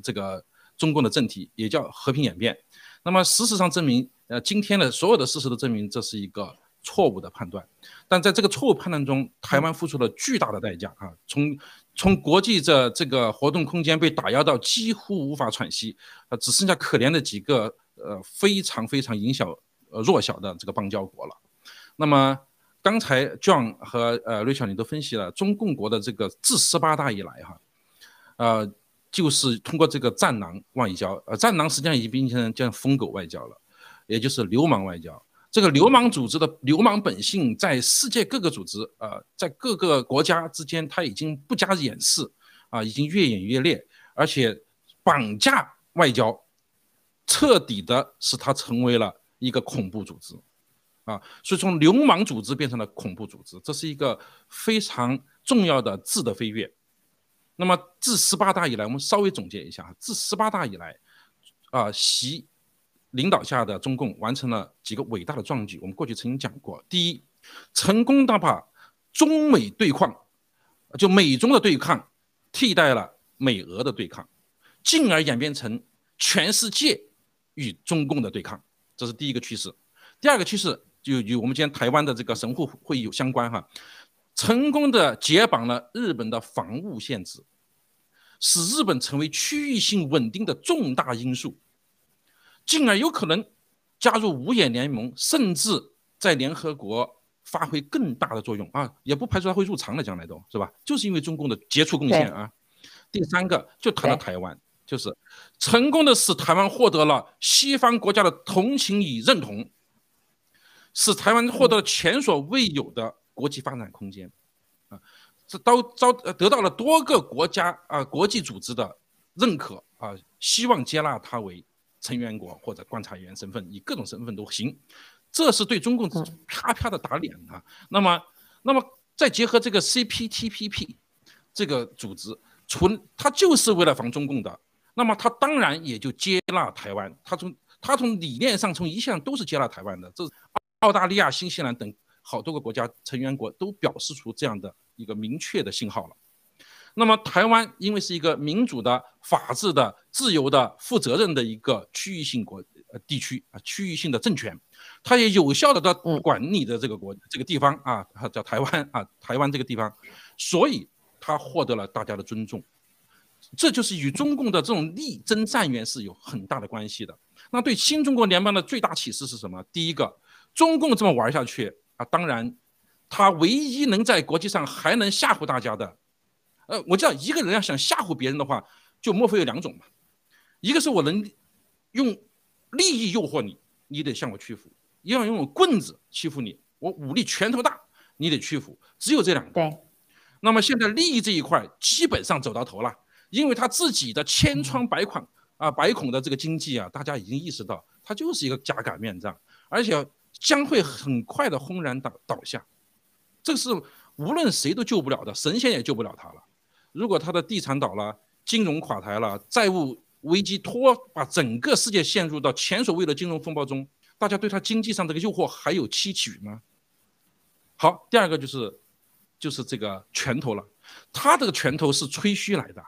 [SPEAKER 3] 这个中共的政体，也叫和平演变。那么事实上证明，呃，今天的所有的事实都证明这是一个。错误的判断，但在这个错误判断中，台湾付出了巨大的代价啊！从从国际这这个活动空间被打压到几乎无法喘息，呃，只剩下可怜的几个呃非常非常影响呃弱小的这个邦交国了。那么刚才 John 和呃瑞小你都分析了中共国的这个自十八大以来哈，呃，就是通过这个战狼外交，呃，战狼实际上已经变成叫疯狗外交了，也就是流氓外交。这个流氓组织的流氓本性，在世界各个组织，呃，在各个国家之间，它已经不加掩饰，啊，已经越演越烈，而且绑架外交，彻底的使它成为了一个恐怖组织，啊，所以从流氓组织变成了恐怖组织，这是一个非常重要的质的飞跃。那么自十八大以来，我们稍微总结一下，自十八大以来，啊，习。领导下的中共完成了几个伟大的壮举。我们过去曾经讲过，第一，成功的把中美对抗，就美中的对抗，替代了美俄的对抗，进而演变成全世界与中共的对抗，这是第一个趋势。第二个趋势就与我们今天台湾的这个神户会议有相关哈，成功的解绑了日本的防务限制，使日本成为区域性稳定的重大因素。进而有可能加入五眼联盟，甚至在联合国发挥更大的作用啊！也不排除他会入常的，将来都是吧？就是因为中共的杰出贡献啊。第三个就谈到台湾，就是成功的使台湾获得了西方国家的同情与认同，使台湾获得了前所未有的国际发展空间啊！这都遭得到了多个国家啊国际组织的认可啊，希望接纳他为。成员国或者观察员身份，以各种身份都行，这是对中共啪啪的打脸啊！那么，那么再结合这个 CPTPP 这个组织，纯它就是为了防中共的，那么它当然也就接纳台湾。它从它从理念上，从一向都是接纳台湾的。这是澳大利亚、新西兰等好多个国家成员国都表示出这样的一个明确的信号了。那么台湾因为是一个民主的、法治的、自由的、负责任的一个区域性国呃地区啊，区域性的政权，它也有效的在管理的这个国这个地方啊，叫台湾啊，台湾这个地方，所以它获得了大家的尊重，这就是与中共的这种力争战缘是有很大的关系的。那对新中国联邦的最大启示是什么？第一个，中共这么玩下去啊，当然，他唯一能在国际上还能吓唬大家的。呃，我知道一个人要想吓唬别人的话，就莫非有两种嘛？一个是我能用利益诱惑你，你得向我屈服；要用棍子欺负你，我武力拳头大，你得屈服。只有这两个。
[SPEAKER 2] 对。
[SPEAKER 3] 那么现在利益这一块基本上走到头了，因为他自己的千疮百孔啊，百孔的这个经济啊，大家已经意识到，它就是一个假擀面杖，而且将会很快的轰然倒倒下。这是无论谁都救不了的，神仙也救不了他了。如果他的地产倒了，金融垮台了，债务危机拖把整个世界陷入到前所未有的金融风暴中，大家对他经济上这个诱惑还有期许吗？好，第二个就是就是这个拳头了，他这个拳头是吹嘘来的，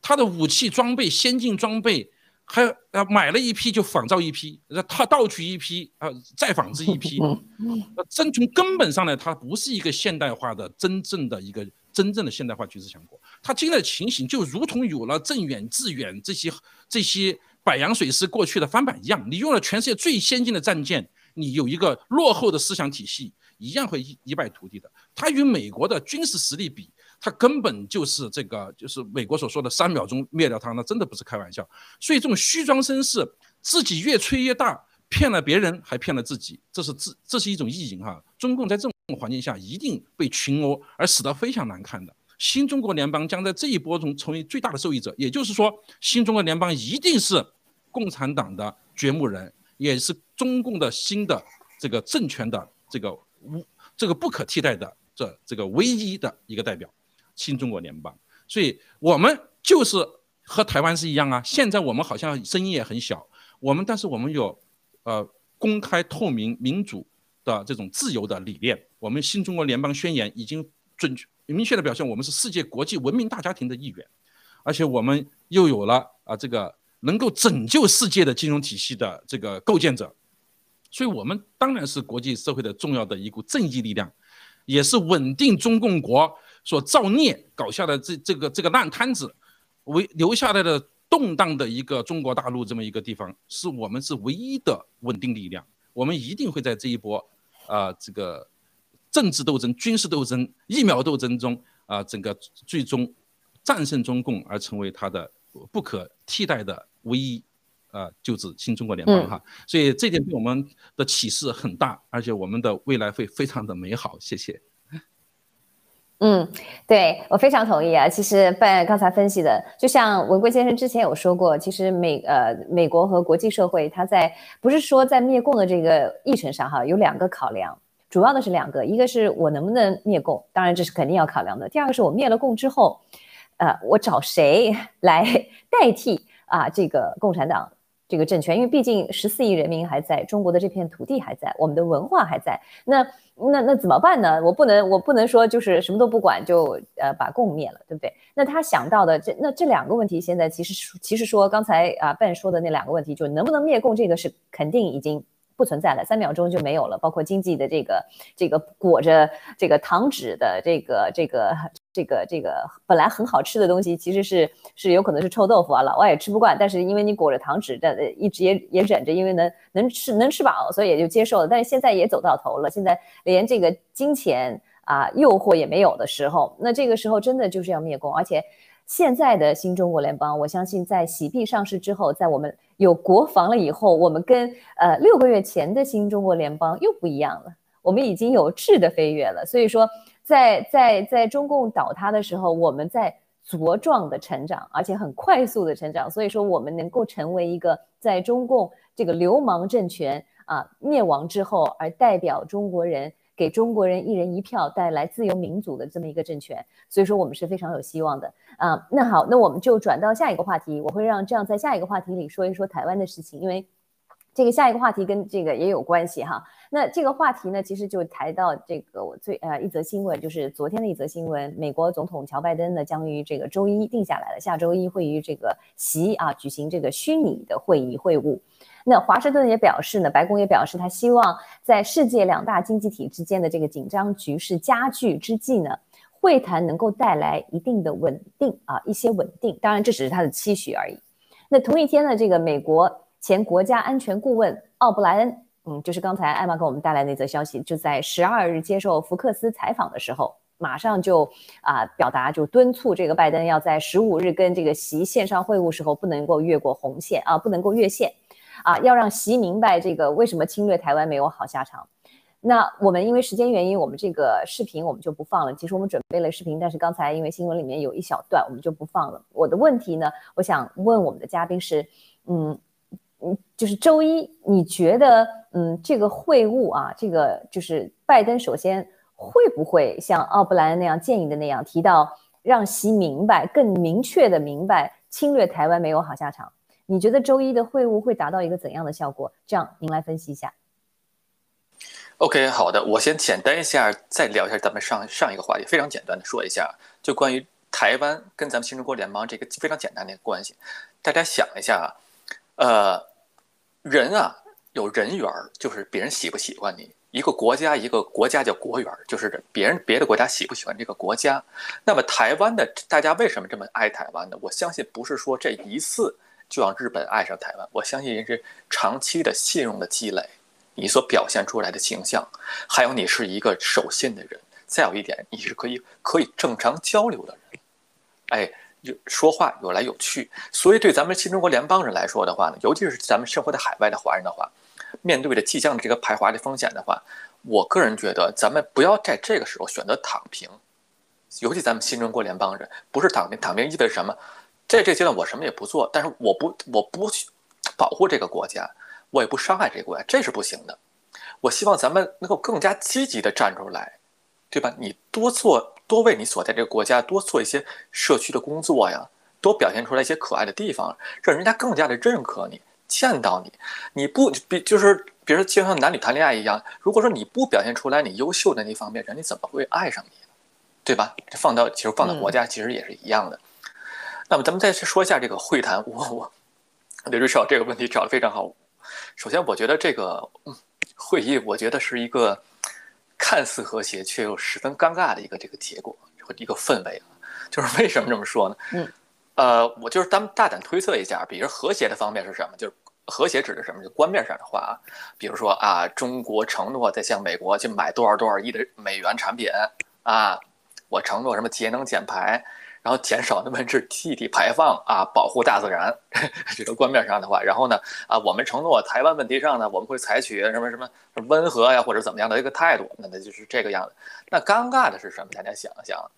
[SPEAKER 3] 他的武器装备、先进装备，还呃买了一批就仿造一批，他盗取一批啊，再仿制一批，真从根本上来，它不是一个现代化的真正的一个真正的现代化军事强国。它今天的情形就如同有了镇远、致远这些这些百洋水师过去的翻版一样，你用了全世界最先进的战舰，你有一个落后的思想体系。一样会一一败涂地的。它与美国的军事实力比，它根本就是这个，就是美国所说的三秒钟灭掉它，那真的不是开玩笑。所以这种虚张声势，自己越吹越大，骗了别人还骗了自己，这是自这是一种意淫哈。中共在这种环境下一定被群殴，而死得非常难看的。新中国联邦将在这一波中成为最大的受益者，也就是说，新中国联邦一定是共产党的掘墓人，也是中共的新的这个政权的这个。无这个不可替代的这这个唯一的一个代表，新中国联邦，所以我们就是和台湾是一样啊。现在我们好像声音也很小，我们但是我们有呃公开透明民主的这种自由的理念。我们新中国联邦宣言已经准确明确的表现，我们是世界国际文明大家庭的一员，而且我们又有了啊这个能够拯救世界的金融体系的这个构建者。所以，我们当然是国际社会的重要的一股正义力量，也是稳定中共国所造孽搞下的这这个这个烂摊子，为留下来的动荡的一个中国大陆这么一个地方，是我们是唯一的稳定力量。我们一定会在这一波啊这个政治斗争、军事斗争、疫苗斗争中啊，整个最终战胜中共，而成为它的不可替代的唯一。呃，就是新中国联邦哈，所以这点对我们的启示很大，而且我们的未来会非常的美好。谢谢。
[SPEAKER 2] 嗯，对我非常同意啊。其实办刚才分析的，就像文贵先生之前有说过，其实美呃美国和国际社会，它在不是说在灭共的这个议程上哈，有两个考量，主要的是两个，一个是我能不能灭共，当然这是肯定要考量的。第二个是我灭了共之后，呃，我找谁来代替啊这个共产党？这个政权，因为毕竟十四亿人民还在，中国的这片土地还在，我们的文化还在，那那那怎么办呢？我不能我不能说就是什么都不管就呃把共灭了，对不对？那他想到的这那这两个问题，现在其实其实说刚才啊 Ben 说的那两个问题，就能不能灭共，这个是肯定已经。不存在了，三秒钟就没有了。包括经济的这个这个裹着这个糖纸的这个这个这个这个本来很好吃的东西，其实是是有可能是臭豆腐啊，老外也吃不惯。但是因为你裹着糖纸的，一直也也忍着，因为能能吃能吃饱，所以也就接受了。但是现在也走到头了，现在连这个金钱啊诱惑也没有的时候，那这个时候真的就是要灭共，而且。现在的新中国联邦，我相信在洗币上市之后，在我们有国防了以后，我们跟呃六个月前的新中国联邦又不一样了。我们已经有质的飞跃了。所以说，在在在中共倒塌的时候，我们在茁壮的成长，而且很快速的成长。所以说，我们能够成为一个在中共这个流氓政权啊灭亡之后，而代表中国人。给中国人一人一票带来自由民主的这么一个政权，所以说我们是非常有希望的啊。那好，那我们就转到下一个话题，我会让这样在下一个话题里说一说台湾的事情，因为这个下一个话题跟这个也有关系哈。那这个话题呢，其实就谈到这个我最呃一则新闻，就是昨天的一则新闻，美国总统乔拜登呢将于这个周一定下来了，下周一会于这个习啊举行这个虚拟的会议会晤。那华盛顿也表示呢，白宫也表示，他希望在世界两大经济体之间的这个紧张局势加剧之际呢，会谈能够带来一定的稳定啊，一些稳定。当然，这只是他的期许而已。那同一天呢，这个美国前国家安全顾问奥布莱恩，嗯，就是刚才艾玛给我们带来那则消息，就在十二日接受福克斯采访的时候，马上就啊表达就敦促这个拜登要在十五日跟这个习线上会晤时候不能够越过红线啊，不能够越线。啊，要让习明白这个为什么侵略台湾没有好下场。那我们因为时间原因，我们这个视频我们就不放了。其实我们准备了视频，但是刚才因为新闻里面有一小段，我们就不放了。我的问题呢，我想问我们的嘉宾是，嗯嗯，就是周一你觉得，嗯，这个会晤啊，这个就是拜登首先会不会像奥布莱恩那样建议的那样，提到让习明白更明确的明白侵略台湾没有好下场？你觉得周一的会晤会达到一个怎样的效果？这样您来分析一下。
[SPEAKER 4] OK，好的，我先简单一下，再聊一下咱们上上一个话题，非常简单的说一下，就关于台湾跟咱们新中国联邦这个非常简单的一个关系。大家想一下啊，呃，人啊有人缘儿，就是别人喜不喜欢你；一个国家，一个国家叫国缘儿，就是别人别的国家喜不喜欢这个国家。那么台湾的大家为什么这么爱台湾呢？我相信不是说这一次就让日本爱上台湾，我相信是长期的信用的积累。你所表现出来的形象，还有你是一个守信的人，再有一点，你是可以可以正常交流的人，哎，有说话有来有去。所以对咱们新中国联邦人来说的话呢，尤其是咱们生活在海外的华人的话，面对着即将的这个排华的风险的话，我个人觉得咱们不要在这个时候选择躺平。尤其咱们新中国联邦人，不是躺平，躺平意味着什么？在这阶段我什么也不做，但是我不我不去保护这个国家。我也不伤害这个国家，这是不行的。我希望咱们能够更加积极的站出来，对吧？你多做多为你所在这个国家多做一些社区的工作呀，多表现出来一些可爱的地方，让人家更加的认可你，见到你。你不比就是比如说就像男女谈恋爱一样，如果说你不表现出来你优秀的那方面，人家怎么会爱上你呢？对吧？放到其实放到国家其实也是一样的。那么咱们再去说一下这个会谈，我我刘瑞少这个问题找的非常好。首先，我觉得这个会议，我觉得是一个看似和谐却又十分尴尬的一个这个结果和一个氛围。就是为什么这么说呢？
[SPEAKER 2] 嗯，
[SPEAKER 4] 呃，我就是咱们大胆推测一下，比如和谐的方面是什么？就是和谐指的什么？就官面上的话啊，比如说啊，中国承诺在向美国去买多少多少亿的美元产品啊，我承诺什么节能减排。然后减少那么是气体排放啊，保护大自然，这个官面上的话。然后呢，啊，我们承诺台湾问题上呢，我们会采取什么什么温和呀或者怎么样的一个态度。那那就是这个样子。那尴尬的是什么？大家想一想，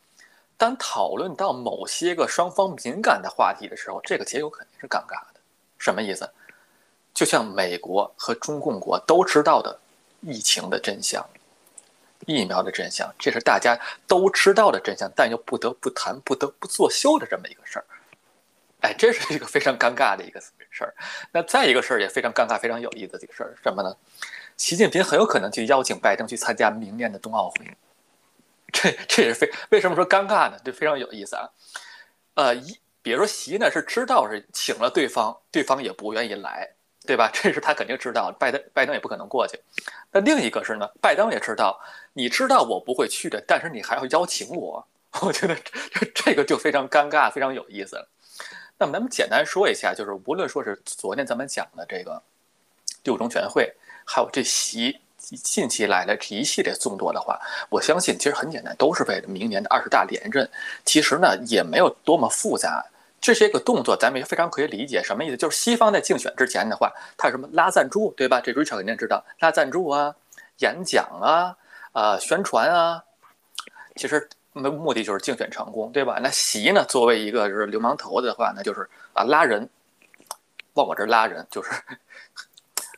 [SPEAKER 4] 当讨论到某些个双方敏感的话题的时候，这个结果肯定是尴尬的。什么意思？就像美国和中共国都知道的疫情的真相。疫苗的真相，这是大家都知道的真相，但又不得不谈、不得不作秀的这么一个事儿。哎，这是一个非常尴尬的一个事儿。那再一个事儿也非常尴尬、非常有意思的一个事儿是，什么呢？习近平很有可能去邀请拜登去参加明年的冬奥会。这这也是非为什么说尴尬呢？这非常有意思啊。呃，一比如说习呢是知道是请了对方，对方也不愿意来。对吧？这是他肯定知道，拜登拜登也不可能过去。那另一个是呢，拜登也知道，你知道我不会去的，但是你还要邀请我，我觉得这这个就非常尴尬，非常有意思。那么咱们简单说一下，就是无论说是昨天咱们讲的这个六中全会，还有这习近期来的这一系列众多的话，我相信其实很简单，都是为了明年的二十大连任。其实呢，也没有多么复杂。这是一个动作，咱们也非常可以理解，什么意思？就是西方在竞选之前的话，他什么拉赞助，对吧？这 Richard 肯定知道，拉赞助啊，演讲啊，啊，宣传啊，其实目目的就是竞选成功，对吧？那习呢，作为一个就是流氓头子的话，那就是啊拉人，往我这拉人，就是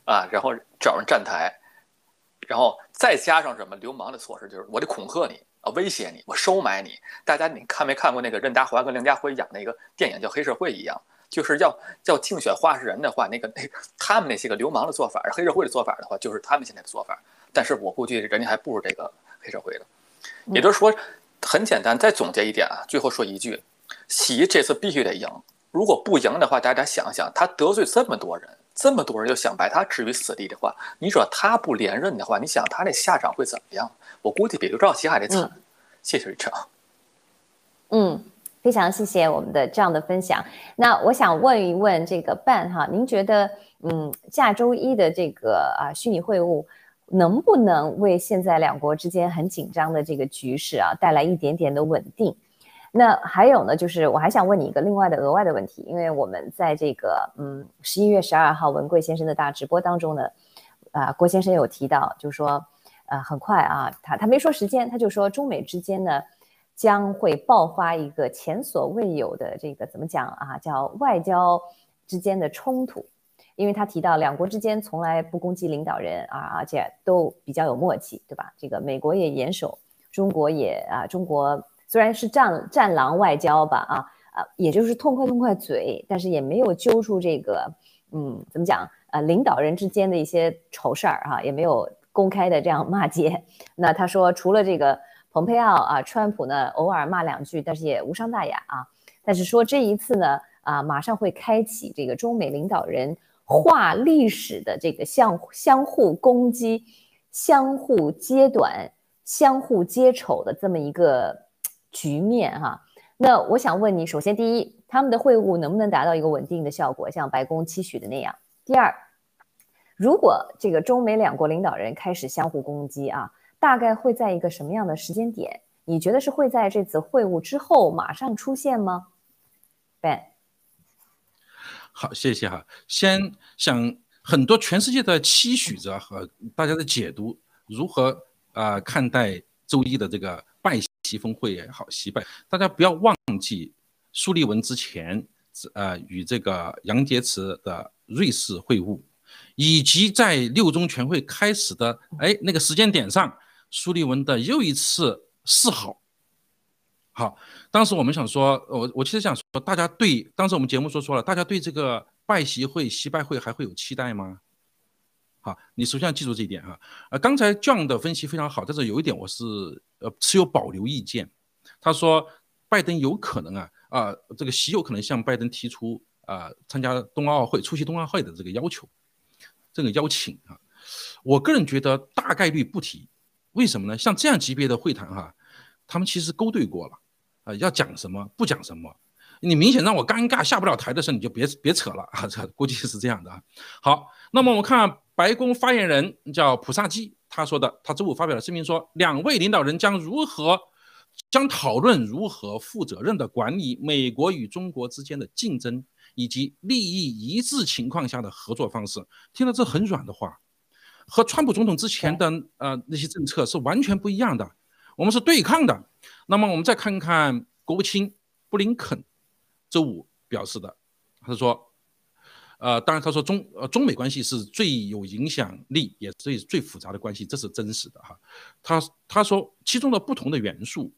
[SPEAKER 4] 啊，然后找人站台，然后再加上什么流氓的措施，就是我得恐吓你啊。威胁你，我收买你。大家，你看没看过那个任达华跟梁家辉演那个电影叫《黑社会》一样，就是要要竞选话事人的话，那个那他们那些个流氓的做法，黑社会的做法的话，就是他们现在的做法。但是我估计人家还不如这个黑社会的。也就是说，很简单，再总结一点啊，最后说一句：习这次必须得赢。如果不赢的话，大家想想，他得罪这么多人，这么多人就想把他置于死地的话，你说他不连任的话，你想他那下场会怎么样？我估计比刘兆奇还得惨。谢谢李成。
[SPEAKER 2] 嗯，非常谢谢我们的这样的分享。那我想问一问这个办哈，您觉得嗯，下周一的这个啊虚拟会晤能不能为现在两国之间很紧张的这个局势啊带来一点点的稳定？那还有呢，就是我还想问你一个另外的额外的问题，因为我们在这个嗯十一月十二号文贵先生的大直播当中呢，啊郭先生有提到，就说。呃，很快啊，他他没说时间，他就说中美之间呢将会爆发一个前所未有的这个怎么讲啊，叫外交之间的冲突，因为他提到两国之间从来不攻击领导人啊，而且都比较有默契，对吧？这个美国也严守，中国也啊，中国虽然是战战狼外交吧啊啊，也就是痛快痛快嘴，但是也没有揪出这个，嗯，怎么讲？呃，领导人之间的一些丑事儿哈，也没有公开的这样骂街。那他说，除了这个蓬佩奥啊，川普呢偶尔骂两句，但是也无伤大雅啊。但是说这一次呢，啊，马上会开启这个中美领导人画历史的这个相相互攻击、相互揭短、相互揭丑的这么一个局面哈。那我想问你，首先第一，他们的会晤能不能达到一个稳定的效果，像白宫期许的那样？第二，如果这个中美两国领导人开始相互攻击啊，大概会在一个什么样的时间点？你觉得是会在这次会晤之后马上出现吗？Ben？
[SPEAKER 3] 好，谢谢哈。先想很多全世界的期许着和大家的解读，如何啊看待周一的这个拜习峰会也好，习拜，大家不要忘记苏利文之前呃与这个杨洁篪的瑞士会晤，以及在六中全会开始的哎那个时间点上，苏利文的又一次示好。好，当时我们想说，我我其实想说，大家对当时我们节目说说了，大家对这个拜习会、习拜会还会有期待吗？好，你首先要记住这一点啊。呃，刚才 John 的分析非常好，但是有一点我是呃持有保留意见。他说，拜登有可能啊啊，这个习有可能向拜登提出啊参加冬奥会、出席冬奥会的这个要求，这个邀请啊。我个人觉得大概率不提，为什么呢？像这样级别的会谈哈，他们其实勾兑过了。啊，要讲什么不讲什么，你明显让我尴尬下不了台的时候，你就别别扯了啊！这估计是这样的啊。好，那么我们看白宫发言人叫普萨基，他说的，他周五发表了声明说，两位领导人将如何将讨论如何负责任的管理美国与中国之间的竞争以及利益一致情况下的合作方式。听了这很软的话，和川普总统之前的呃那些政策是完全不一样的。我们是对抗的。那么我们再看看国务卿布林肯周五表示的，他说，呃，当然他说中呃中美关系是最有影响力也最最复杂的关系，这是真实的哈。他他说其中的不同的元素，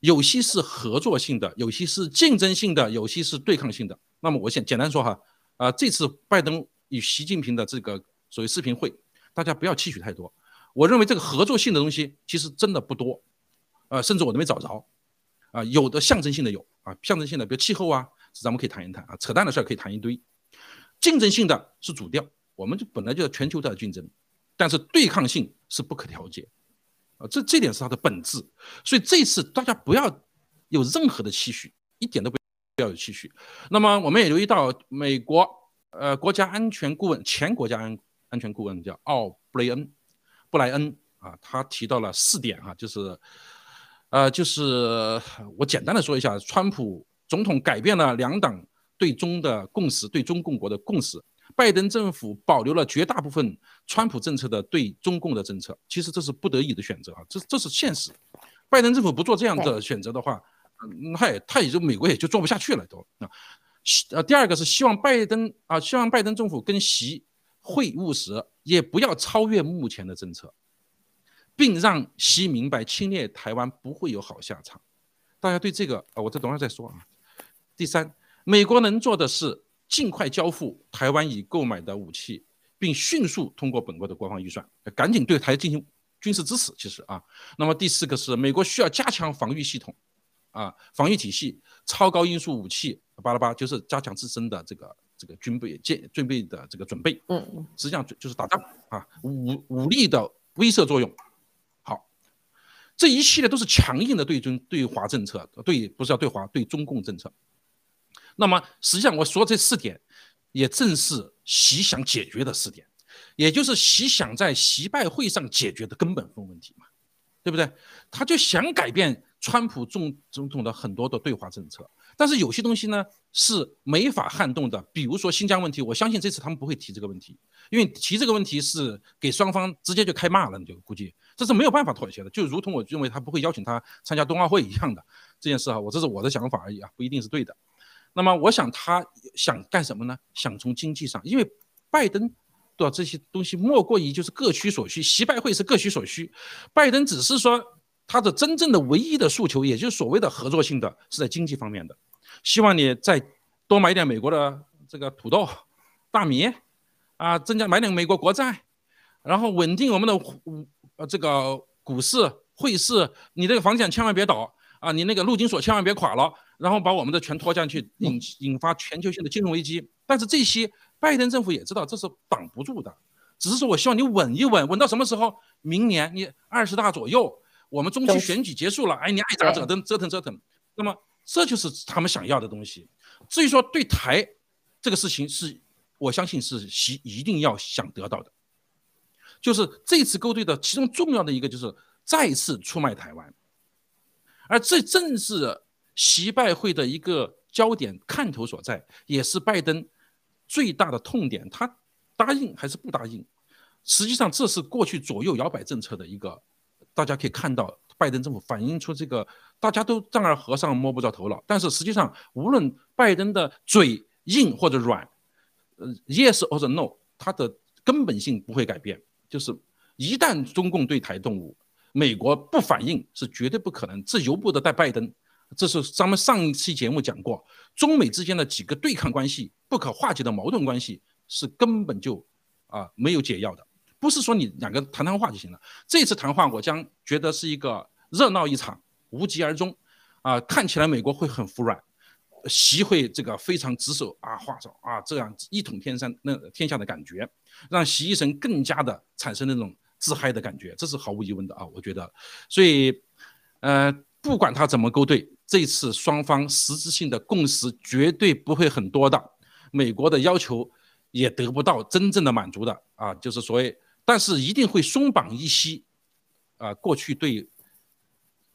[SPEAKER 3] 有些是合作性的，有些是竞争性的，有些是对抗性的。那么我先简单说哈，啊，这次拜登与习近平的这个所谓视频会，大家不要期许太多。我认为这个合作性的东西其实真的不多。呃，甚至我都没找着，啊，有的象征性的有啊，象征性的，比如气候啊，咱们可以谈一谈啊，扯淡的事儿可以谈一堆，竞争性的是主调，我们就本来就要全球在竞争，但是对抗性是不可调节，啊，这这点是它的本质，所以这次大家不要有任何的期许，一点都不要有期许。那么我们也留意到，美国呃国家安全顾问前国家安安全顾问叫奥布雷恩布莱恩啊，他提到了四点啊，就是。呃，就是我简单的说一下，川普总统改变了两党对中的共识，对中共国的共识。拜登政府保留了绝大部分川普政策的对中共的政策，其实这是不得已的选择啊，这这是现实。拜登政府不做这样的选择的话，他也他也就美国也就做不下去了都啊。呃，第二个是希望拜登啊，希望拜登政府跟习会晤时也不要超越目前的政策。并让习明白侵略台湾不会有好下场，大家对这个啊，我这等会儿再说啊。第三，美国能做的是尽快交付台湾已购买的武器，并迅速通过本国的国防预算，赶紧对台进行军事支持。其实啊，那么第四个是美国需要加强防御系统，啊，防御体系、超高音速武器，巴拉巴就是加强自身的这个这个军备建准备的这个准备。嗯嗯，实际上就是打仗啊，武武力的威慑作用。这一系列都是强硬的对中对华政策，对不是要对华对中共政策。那么实际上我说这四点，也正是习想解决的四点，也就是习想在习拜会上解决的根本性问题嘛，对不对？他就想改变川普总总统的很多的对华政策，但是有些东西呢是没法撼动的，比如说新疆问题，我相信这次他们不会提这个问题。因为提这个问题是给双方直接就开骂了，你就估计这是没有办法妥协的，就如同我认为他不会邀请他参加冬奥会一样的这件事啊，我这是我的想法而已啊，不一定是对的。那么我想他想干什么呢？想从经济上，因为拜登对吧？这些东西莫过于就是各取所需，习拜会是各取所需，拜登只是说他的真正的唯一的诉求，也就是所谓的合作性的是在经济方面的。希望你再多买点美国的这个土豆、大米，啊，增加买点美国国债，然后稳定我们的呃这个股市、汇市，你这个房产千万别倒啊，你那个陆金所千万别垮了，然后把我们的全拖下去，引引发全球性的金融危机。但是这些拜登政府也知道这是挡不住的，只是说我希望你稳一稳，稳到什么时候？明年你二十大左右，我们中期选举结束了，哎，你爱咋折腾折腾折腾。那么这就是他们想要的东西。至于说对台这个事情，是我相信是习一定要想得到的，就是这次勾兑的其中重要的一个就是再次出卖台湾，而这正是习拜会的一个焦点看头所在，也是拜登最大的痛点。他答应还是不答应？实际上这是过去左右摇摆政策的一个，大家可以看到拜登政府反映出这个。大家都丈二和尚摸不着头脑，但是实际上，无论拜登的嘴硬或者软，呃，yes 或者 no，它的根本性不会改变。就是一旦中共对台动武，美国不反应是绝对不可能。这由不得带拜登。这是咱们上一期节目讲过，中美之间的几个对抗关系、不可化解的矛盾关系是根本就啊没有解药的。不是说你两个谈谈话就行了。这次谈话，我将觉得是一个热闹一场。无疾而终，啊，看起来美国会很服软，习会这个非常指手啊画脚啊，这样一统天山那天下的感觉，让习医生更加的产生那种自嗨的感觉，这是毫无疑问的啊，我觉得，所以，呃，不管他怎么勾兑，这次双方实质性的共识绝对不会很多的，美国的要求也得不到真正的满足的啊，就是所谓，但是一定会松绑一些，啊，过去对。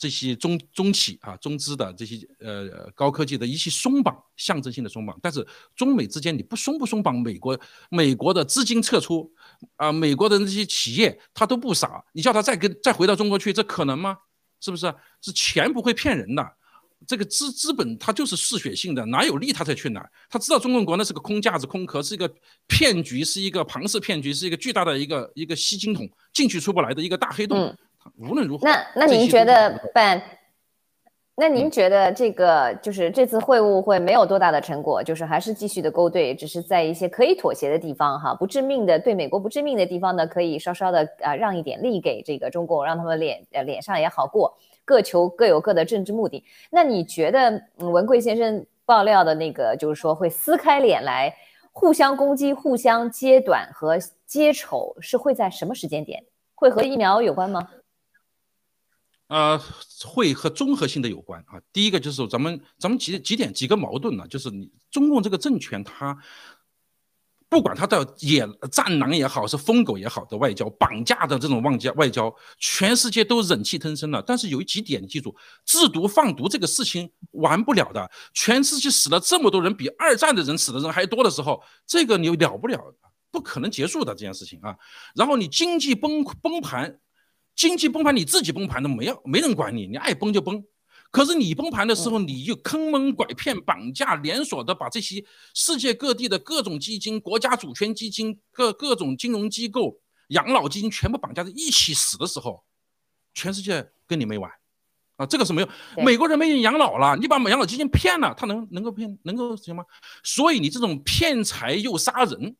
[SPEAKER 3] 这些中中企啊、中资的这些呃高科技的一些松绑，象征性的松绑，但是中美之间你不松不松绑，美国美国的资金撤出啊，美国的那些企业他都不傻，你叫他再跟再回到中国去，这可能吗？是不是？是钱不会骗人的，这个资资本它就是嗜血性的，哪有利他才去哪？他知道中共国那是个空架子空壳，是一个骗局，是一个庞氏骗局，是一个巨大的一个一个吸金桶，进去出不来的一个大黑洞。无论如何，
[SPEAKER 2] 那那您觉得办？那您觉得这个就是这次会晤会没有多大的成果，就是还是继续的勾兑，只是在一些可以妥协的地方哈，不致命的对美国不致命的地方呢，可以稍稍的啊让一点利给这个中共，让他们脸呃脸上也好过，各求各有各的政治目的。那你觉得文贵先生爆料的那个，就是说会撕开脸来互相攻击、互相揭短和揭丑，是会在什么时间点？会和疫苗有关吗？
[SPEAKER 3] 呃，会和综合性的有关啊。第一个就是咱们咱们几几点几个矛盾呢？就是你中共这个政权，它不管它的野战狼也好，是疯狗也好的外交，绑架的这种外交外交，全世界都忍气吞声了。但是有几点，记住，制毒放毒这个事情完不了的。全世界死了这么多人，比二战的人死的人还多的时候，这个你了不了，不可能结束的这件事情啊。然后你经济崩崩盘。经济崩盘，你自己崩盘都没有，没人管你，你爱崩就崩。可是你崩盘的时候，你就坑蒙拐骗、绑架、连锁的把这些世界各地的各种基金、国家主权基金、各各种金融机构、养老基金全部绑架在一起死的时候，全世界跟你没完啊！这个是没有，美国人没人养老了，你把养老基金骗了，他能能够骗能够行吗？所以你这种骗财又杀人，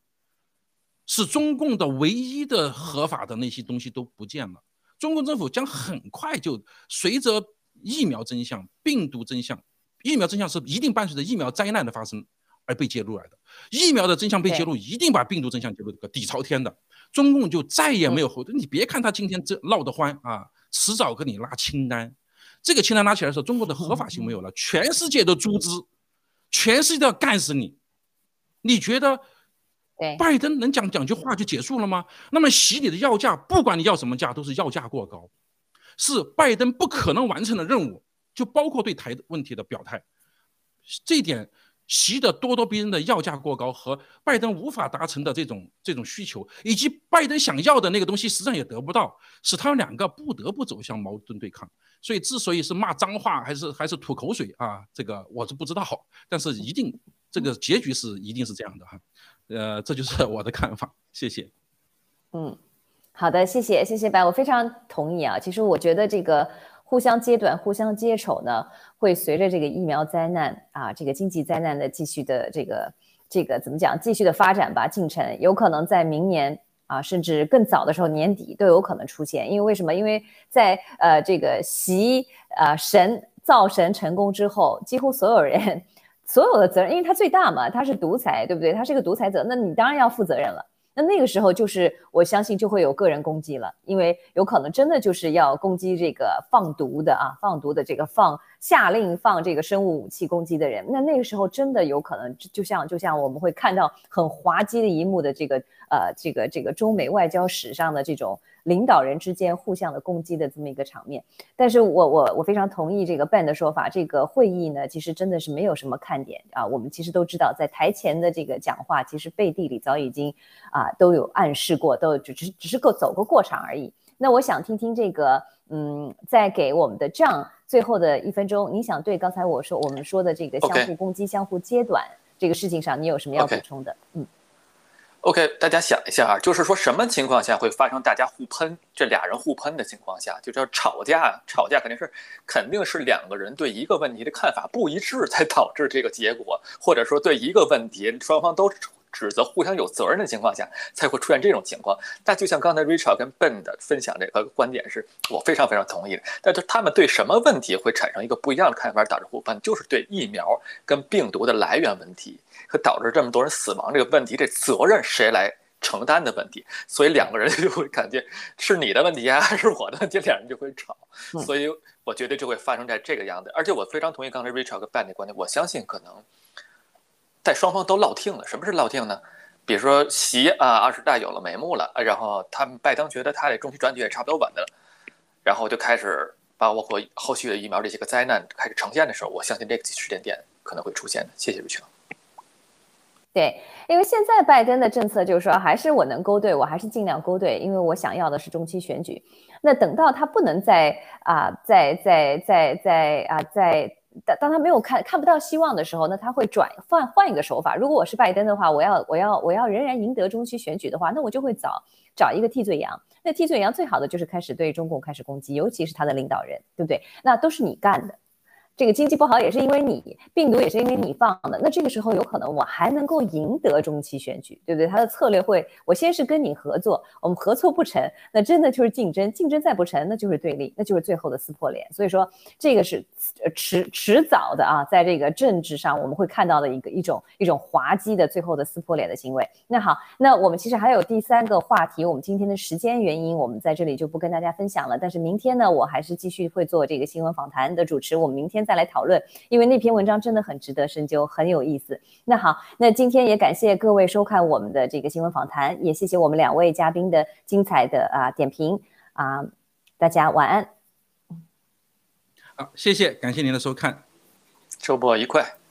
[SPEAKER 3] 是中共的唯一的合法的那些东西都不见了。中共政府将很快就随着疫苗真相、病毒真相，疫苗真相是一定伴随着疫苗灾难的发生而被揭露来的。疫苗的真相被揭露，一定把病毒真相揭露个底朝天的。中共就再也没有后退。你别看他今天这闹得欢啊，迟早跟你拉清单。这个清单拉起来的时候，中国的合法性没有了，全世界都诛之，全世界都要干死你。你觉得？拜登能讲两句话就结束了吗？那么洗你的要价，不管你要什么价，都是要价过高，是拜登不可能完成的任务，就包括对台问题的表态。这一点，习的咄咄逼人的要价过高和拜登无法达成的这种这种需求，以及拜登想要的那个东西实际上也得不到，使他们两个不得不走向矛盾对抗。所以，之所以是骂脏话还是还是吐口水啊，这个我是不知道，但是一定这个结局是一定是这样的哈。呃，这就是 我的看法，谢谢。
[SPEAKER 2] 嗯，好的，谢谢，谢谢白，我非常同意啊。其实我觉得这个。互相揭短、互相揭丑呢，会随着这个疫苗灾难啊，这个经济灾难的继续的这个这个怎么讲，继续的发展吧，进程有可能在明年啊，甚至更早的时候年底都有可能出现。因为为什么？因为在呃这个习啊神造神成功之后，几乎所有人所有的责任，因为他最大嘛，他是独裁，对不对？他是个独裁者，那你当然要负责任了。那那个时候就是我相信就会有个人攻击了，因为有可能真的就是要攻击这个放毒的啊，放毒的这个放下令放这个生物武器攻击的人。那那个时候真的有可能就像就像我们会看到很滑稽的一幕的这个呃这个这个中美外交史上的这种。领导人之间互相的攻击的这么一个场面，但是我我我非常同意这个 Ben 的说法，这个会议呢其实真的是没有什么看点啊。我们其实都知道，在台前的这个讲话，其实背地里早已经啊都有暗示过，都只只只是够走个过场而已。那我想听听这个，嗯，在给我们的这样最后的一分钟，你想对刚才我说我们说的这个相互攻击、相互揭短这个事情上，你有什么要补充的？嗯。
[SPEAKER 4] OK，大家想一下啊，就是说什么情况下会发生大家互喷？这俩人互喷的情况下，就叫吵架。吵架肯定是肯定是两个人对一个问题的看法不一致，才导致这个结果，或者说对一个问题双方都指责互相有责任的情况下，才会出现这种情况。那就像刚才 Richard 跟 Ben 的分享这个观点，是我非常非常同意的。但是他们对什么问题会产生一个不一样的看法，导致互喷，就是对疫苗跟病毒的来源问题。和导致这么多人死亡这个问题，这责任谁来承担的问题？所以两个人 就会感觉是你的问题啊，还是我的问题？两人就会吵。所以我觉得就会发生在这个样子。而且我非常同意刚才 Richard 和 Ben 的观点，我相信可能在双方都落听了。什么是落听呢？比如说习啊二十大有了眉目了，然后他们拜登觉得他的中期选举也差不多稳的了，然后就开始把包括后续的疫苗这些个灾难开始呈现的时候，我相信这个时间点可能会出现的。谢谢瑞秋。
[SPEAKER 2] 对，因为现在拜登的政策就是说，还是我能勾兑，我还是尽量勾兑，因为我想要的是中期选举。那等到他不能再啊，再再再再啊，在当当他没有看看不到希望的时候，那他会转换换一个手法。如果我是拜登的话，我要我要我要仍然赢得中期选举的话，那我就会找找一个替罪羊。那替罪羊最好的就是开始对中共开始攻击，尤其是他的领导人，对不对？那都是你干的。这个经济不好也是因为你，病毒也是因为你放的。那这个时候有可能我还能够赢得中期选举，对不对？他的策略会，我先是跟你合作，我们合作不成，那真的就是竞争，竞争再不成，那就是对立，那就是最后的撕破脸。所以说，这个是迟迟早的啊，在这个政治上我们会看到的一个一种一种滑稽的最后的撕破脸的行为。那好，那我们其实还有第三个话题，我们今天的时间原因，我们在这里就不跟大家分享了。但是明天呢，我还是继续会做这个新闻访谈的主持，我们明天天。再来讨论，因为那篇文章真的很值得深究，很有意思。那好，那今天也感谢各位收看我们的这个新闻访谈，也谢谢我们两位嘉宾的精彩的啊点评啊，大家晚安。
[SPEAKER 3] 好，谢谢，感谢您的收看，
[SPEAKER 4] 周末愉快。